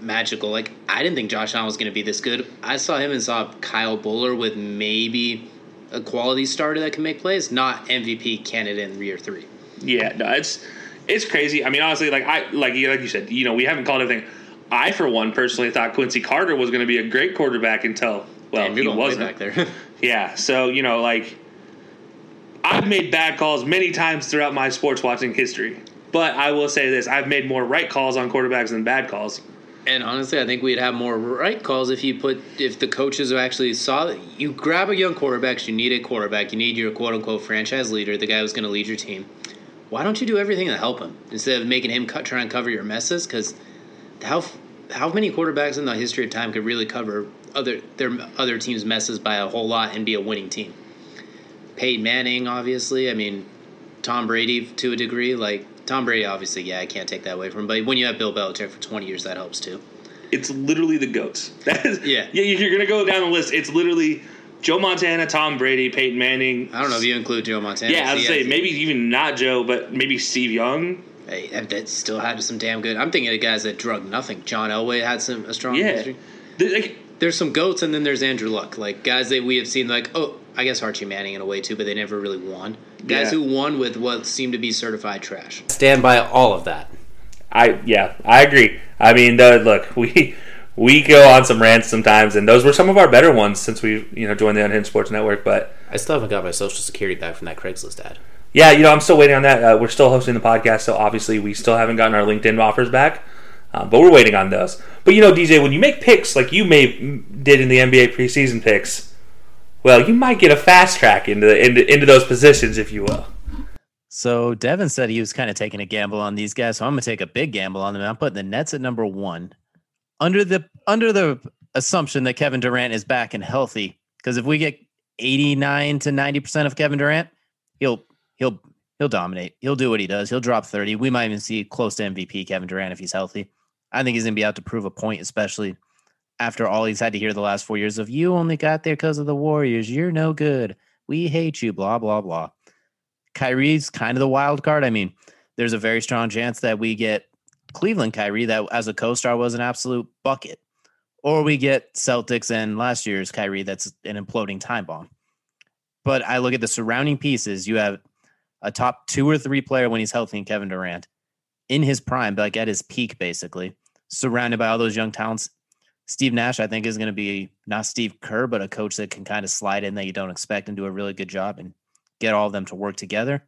magical. Like, I didn't think Josh Allen was going to be this good. I saw him and saw Kyle Boller with maybe a quality starter that can make plays, not MVP candidate in year three. Yeah, no, it's it's crazy. I mean, honestly, like I like you like you said, you know, we haven't called everything. I, for one, personally thought Quincy Carter was going to be a great quarterback until well, Damn, he wasn't. back there. Yeah, so you know, like I've made bad calls many times throughout my sports watching history, but I will say this: I've made more right calls on quarterbacks than bad calls. And honestly, I think we'd have more right calls if you put if the coaches actually saw that you grab a young quarterback. You need a quarterback. You need your quote unquote franchise leader, the guy who's going to lead your team. Why don't you do everything to help him instead of making him cut, try and cover your messes? Because how how many quarterbacks in the history of time could really cover other their other team's messes by a whole lot and be a winning team? Peyton Manning, obviously. I mean, Tom Brady to a degree. Like Tom Brady, obviously, yeah, I can't take that away from him. But when you have Bill Belichick for twenty years, that helps too. It's literally the goats. That is, Yeah. yeah. You're gonna go down the list, it's literally Joe Montana, Tom Brady, Peyton Manning. I don't know if you include Joe Montana. Yeah, I'd say maybe even not Joe, but maybe Steve Young. Hey, that- that still had some damn good. I'm thinking of guys that drug nothing. John Elway had some a strong Yeah, history. The- like, There's some goats, and then there's Andrew Luck, like guys that we have seen. Like, oh, I guess Archie Manning in a way too, but they never really won. Guys Yeah. who won with what seemed to be certified trash. Stand by all of that. I yeah, I agree. I mean, uh, look, we we go on some rants sometimes, and those were some of our better ones since we you know joined the Unhinged Sports Network. But I still haven't got my social security back from that Craigslist ad. yeah, you know, I'm still waiting on that. Uh, we're still hosting the podcast, so obviously we still haven't gotten our LinkedIn offers back, um, but we're waiting on those. But you know, DJ, when you make picks like you may did in the NBA preseason picks, well, you might get a fast track into into, into those positions, if you will. So Devin said he was kind of taking a gamble on these guys, so I'm gonna take a big gamble on them. I'm putting the Nets at number one, under the under the assumption that Kevin Durant is back and healthy. Because if we get 89 to 90 percent of Kevin Durant, he'll he'll he'll dominate. He'll do what he does. He'll drop 30. We might even see close to MVP Kevin Durant if he's healthy. I think he's gonna be out to prove a point, especially after all he's had to hear the last four years of you only got there because of the Warriors. You're no good. We hate you. Blah blah blah. Kyrie's kind of the wild card. I mean, there's a very strong chance that we get Cleveland Kyrie that as a co-star was an absolute bucket. Or we get Celtics and last year's Kyrie that's an imploding time bomb. But I look at the surrounding pieces. You have a top two or three player when he's healthy in Kevin Durant in his prime, like at his peak, basically, surrounded by all those young talents. Steve Nash, I think, is going to be not Steve Kerr, but a coach that can kind of slide in that you don't expect and do a really good job and get all of them to work together.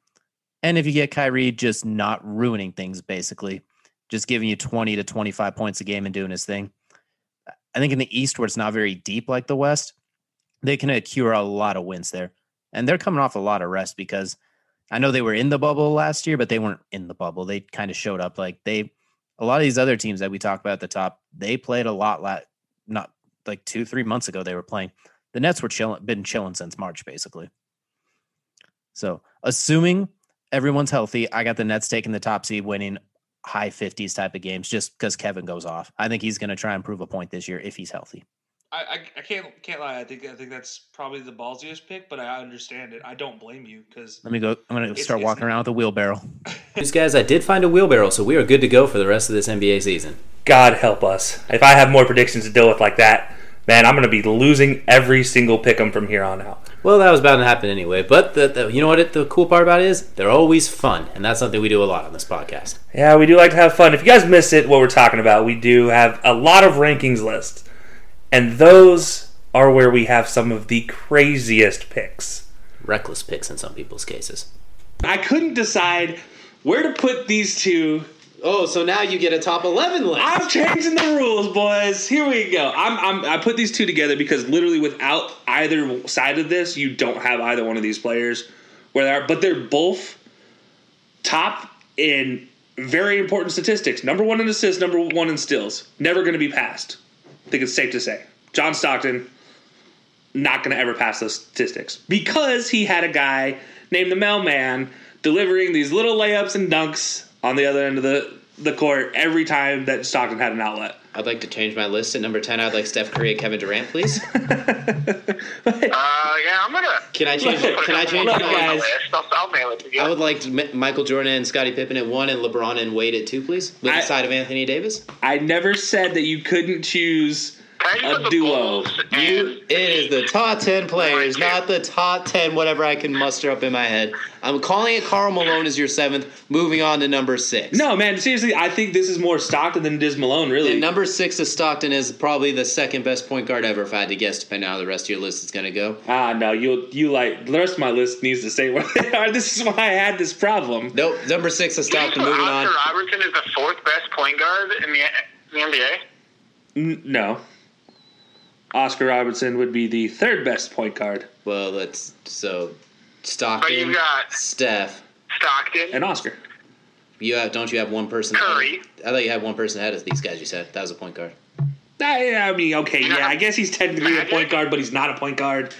And if you get Kyrie just not ruining things, basically, just giving you 20 to 25 points a game and doing his thing. I think in the East, where it's not very deep like the West, they can accrue a lot of wins there. And they're coming off a lot of rest because I know they were in the bubble last year, but they weren't in the bubble. They kind of showed up like they, a lot of these other teams that we talk about at the top, they played a lot, not like two, three months ago, they were playing. The Nets were chilling, been chilling since March, basically. So, assuming everyone's healthy, I got the Nets taking the top seed, winning high 50s type of games just because Kevin goes off. I think he's going to try and prove a point this year if he's healthy. I, I, I can't can't lie. I think I think that's probably the ballsiest pick, but I understand it. I don't blame you because Let me go. I'm going to start it's- walking around with a wheelbarrow. These guys, I did find a wheelbarrow, so we are good to go for the rest of this NBA season. God help us. If I have more predictions to deal with like that, man, I'm going to be losing every single pick 'em from here on out. Well, that was bound to happen anyway. But the, the, you know what? It, the cool part about it is they're always fun, and that's something we do a lot on this podcast. Yeah, we do like to have fun. If you guys missed it, what we're talking about, we do have a lot of rankings lists, and those are where we have some of the craziest picks. Reckless picks in some people's cases. I couldn't decide where to put these two Oh, so now you get a top 11 list. I'm changing the rules, boys. Here we go. I'm, I'm I put these two together because literally without either side of this, you don't have either one of these players where they are, but they're both top in very important statistics. Number one in assists, number one in steals. Never going to be passed. I think it's safe to say. John Stockton, not going to ever pass those statistics because he had a guy named the Mailman delivering these little layups and dunks on the other end of the, the court every time that Stockton had an outlet. I'd like to change my list. At number 10, I'd like Steph Curry and Kevin Durant, please. Uh, yeah, I'm gonna Can I change put a Can I change more Look, on the my guys. list. I'll, I'll mail it to you. I would like M- Michael Jordan and Scottie Pippen at one, and LeBron and Wade at two, please, with I- the side of Anthony Davis. I never said that you couldn't choose Can I just A the duo. You, it is the top 10 players, not the top 10, whatever I can muster up in my head. I'm calling it Karl Malone as your seventh. Moving on to number six. No, man, seriously, I think this is more Stockton than it is Malone, really. And number six is Stockton is probably the second best point guard ever, if I had to guess, depending on how the rest of your list is going to go. ah, no, you you like the rest of my list needs to stay where they are. This is why I had this problem. Nope, number six is Did you Stockton. Moving Oscar on. Robertson is the fourth best point guard in the, in the NBA? N- no. Oscar Robertson would be the third best point guard, Well, let's so Stockton, you've got Steph. Stockton, and Oscar. You have don't you have one person? Curry. Ahead? I thought you had one person ahead of these guys. You said that was a point guard. I, I mean, okay, yeah, Yeah. I guess he's technically a point guard, but he's not a point guard.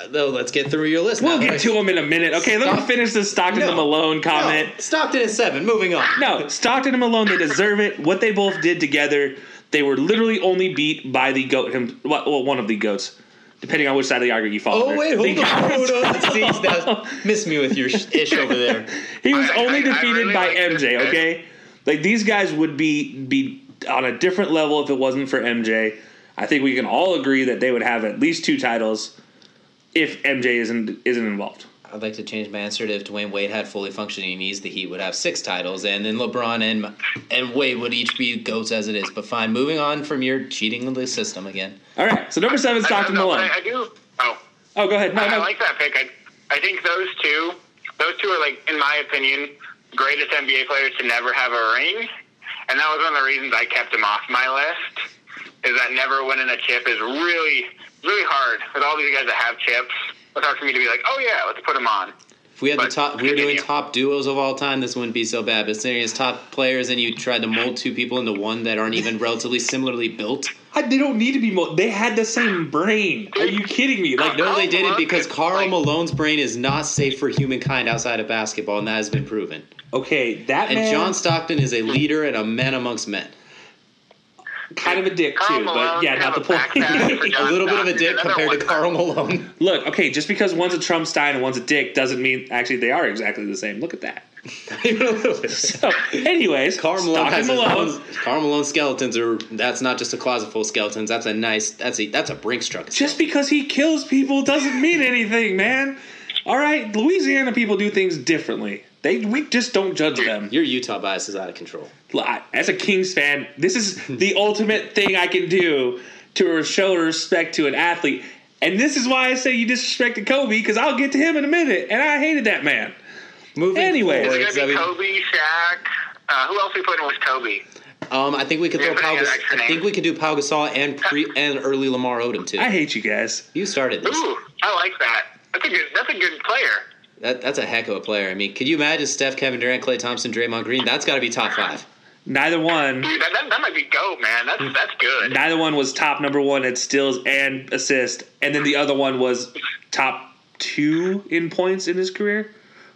Uh, Though, let's get through your list. We'll now. get to him in a minute. Okay, let me finish this Stockton No. and Malone No, comment. Stockton is seven. Moving on. No, Stockton and Malone, they deserve it. What they both did together, they were literally only beat by the goat, him, well, one of the goats, depending on which side of the argument you fall. Oh under. wait, hold They- on, hold on. See, now, miss me with your ish over there. he was I- only I- I defeated really by like MJ. pick. Okay, like these guys would be be on a different level if it wasn't for MJ. I think we can all agree that they would have at least two titles if MJ isn't isn't involved. I'd like to change my answer to if Dwyane Wade had fully functioning knees, the Heat would have six titles, and then LeBron and and Wade would each be goats as it is. But fine, moving on from your cheating of the system again. All right, so number seven, is Stockton no, Malone. I, I do. Oh, Oh, go ahead. No, I, I like that pick. I, I think those two, those two are like, in my opinion, greatest NBA players to never have a ring, and that was one of the reasons I kept them off my list. Is that never winning a chip is really, really hard with all these guys that have chips. It's hard for me to be like, oh yeah, let's put them on. If we had the But top, we were doing top duos of all time. This wouldn't be so bad. But considering it's top players, and you tried to mold two people into one that aren't even relatively similarly built. I, they don't need to be. Mo- they had the same brain. Are you kidding me? Like, No, they didn't because is Karl like- Malone's brain is not safe for humankind outside of basketball, and that has been proven. okay, that And man, John Stockton is a leader and a man amongst men. Kind of a dick Karl too, but yeah, not the have a point. A little bit of a dick compared to one. Karl Malone. Look, okay, just because one's a Trump Stein and one's a dick doesn't mean actually they are exactly the same. Look at that. Even a little bit. So, anyways, Karl Malone has Malone. own. Karl Malone skeletons are. That's not just a closet full of skeletons. That's a nice. That's a that's a Brinks truck. Just because he kills people doesn't mean anything, man. All right, Louisiana people do things differently. They we just don't judge them. Your Utah bias is out of control. I- As a Kings fan, this is the ultimate thing I can do to show respect to an athlete. And this is why I say you disrespected Kobe because I'll get to him in a minute. And I hated that man. Moving Anyways. forward, It's gonna be Kobe, Shaq. Uh, who else we put in with Kobe? um, I think we could throw Pau. Gas- I think we could do Pau Gasol and pre and early Lamar Odom too. I hate you guys. You started this. Ooh, I like that. That's a good. That's a good player. That, that's a heck of a player. I mean, could you imagine Steph, Kevin Durant, Klay Thompson, Draymond Green? That's got to be top five. Neither one. Dude, that, that, that might be go, man. That's that's good. Neither one was top number one at steals and assist, and then the other one was top two in points in his career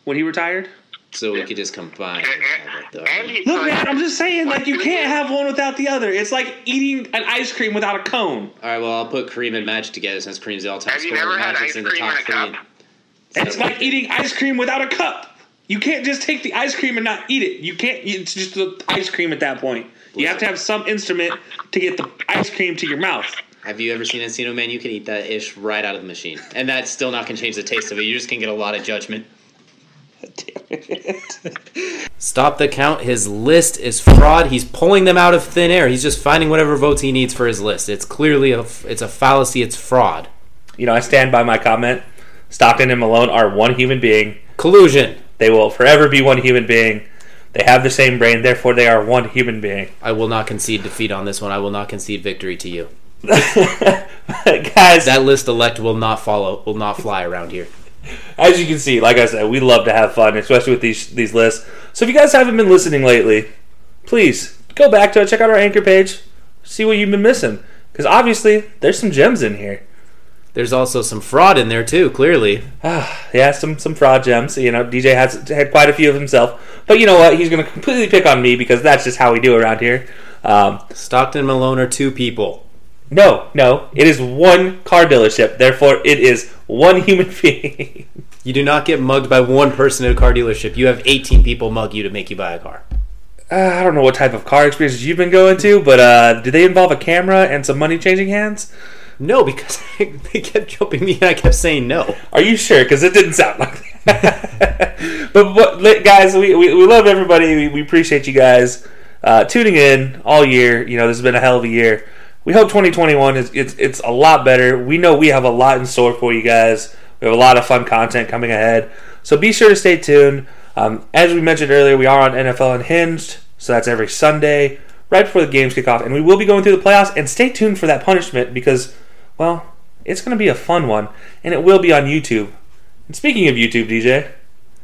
when he retired. So we could just combine. And, and he Look, man, I'm just saying, like you can't have one without the other. It's like eating an ice cream without a cone. All right, well, I'll put Kareem and Magic together since Kareem's the all-time scorer. Have you scorer. never had Magic's ice in the cream top in a three. cup? It's like eating ice cream without a cup. You can't just take the ice cream and not eat it. You can't. It's just the ice cream at that point. You have to have some instrument to get the ice cream to your mouth. Have you ever seen Encino Man? You can eat that ish right out of the machine, and that's still not going to change the taste of it. You just can get a lot of judgment. Stop the count. His list is fraud. He's pulling them out of thin air. He's just finding whatever votes he needs for his list. It's clearly a it's a fallacy. It's fraud. You know, I stand by my comment. Stockton and Malone are one human being. Collusion. They will forever be one human being. They have the same brain, therefore they are one human being. I will not concede defeat on this one. I will not concede victory to you. Guys, That list elect will not follow. Will not fly around here. as you can see, like I said, we love to have fun, especially with these these lists. So if you guys haven't been listening lately, please go back to it, check out our anchor page, see what you've been missing. Because obviously, there's some gems in here. There's also some fraud in there too. Clearly, Yeah, some some fraud gems. You know, DJ has had quite a few of himself, but you know what? He's going to completely pick on me because that's just how we do around here. Um, Stockton and Malone are two people. no, no, it is one car dealership. Therefore, it is one human being. You do not get mugged by one person at a car dealership. You have 18 people mug you to make you buy a car. uh, I don't know what type of car experiences you've been going to, but uh, do they involve a camera and some money changing hands? No, because they kept jumping me and I kept saying no. Are you sure? Because it didn't sound like that. but li- guys, we, we, we love everybody. We, we appreciate you guys uh, tuning in all year. You know, this has been a hell of a year. We hope 2021 is it's, it's a lot better. We know we have a lot in store for you guys. We have a lot of fun content coming ahead. So be sure to stay tuned. Um, as we mentioned earlier, we are on NFL Unhinged, so that's every Sunday, right before the games kick off. And we will be going through the playoffs. And stay tuned for that punishment because, well, it's going to be a fun one. And it will be on YouTube. And speaking of YouTube, DJ,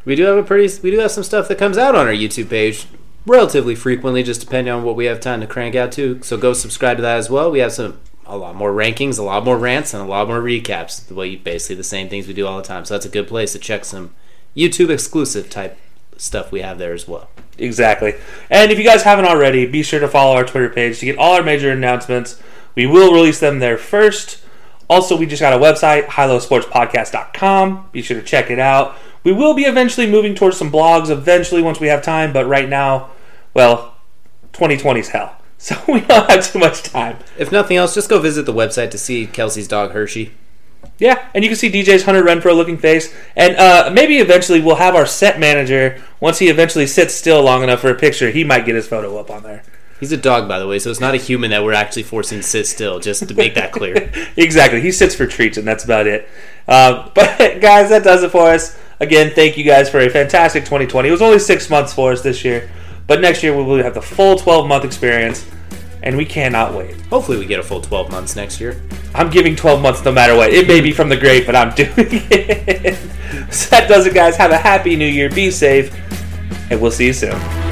We do have a pretty we do have some stuff that comes out on our YouTube page relatively frequently, just depending on what we have time to crank out to. So go subscribe to that as well. We have some a lot more rankings, a lot more rants, and a lot more recaps. The way basically the same things we do all the time. So that's a good place to check some YouTube exclusive type stuff we have there as well. Exactly. And if you guys haven't already, be sure to follow our Twitter page to get all our major announcements. We will release them there first. Also, we just got a website, highlowsportspodcast.com. Be sure to check it out. We will be eventually moving towards some blogs eventually once we have time, but right now, well, 2020's hell. So we don't have too much time. If nothing else, just go visit the website to see Kelcey's dog Hershey. Yeah, and you can see DJ's Hunter Renfrow looking face. And uh, maybe eventually we'll have our set manager, once he eventually sits still long enough for a picture, he might get his photo up on there. He's a dog, by the way, so it's not a human that we're actually forcing to sit still. Just to make that clear. exactly. He sits for treats, and that's about it. Uh, but guys, that does it for us. Again, thank you guys for a fantastic 2020. It was only six months for us this year, but next year we will have the full 12 month experience, and we cannot wait. Hopefully, we get a full 12 months next year. I'm giving 12 months no matter what. It may be from the grave, but I'm doing it. so that does it, guys. Have a happy new year. Be safe, and we'll see you soon.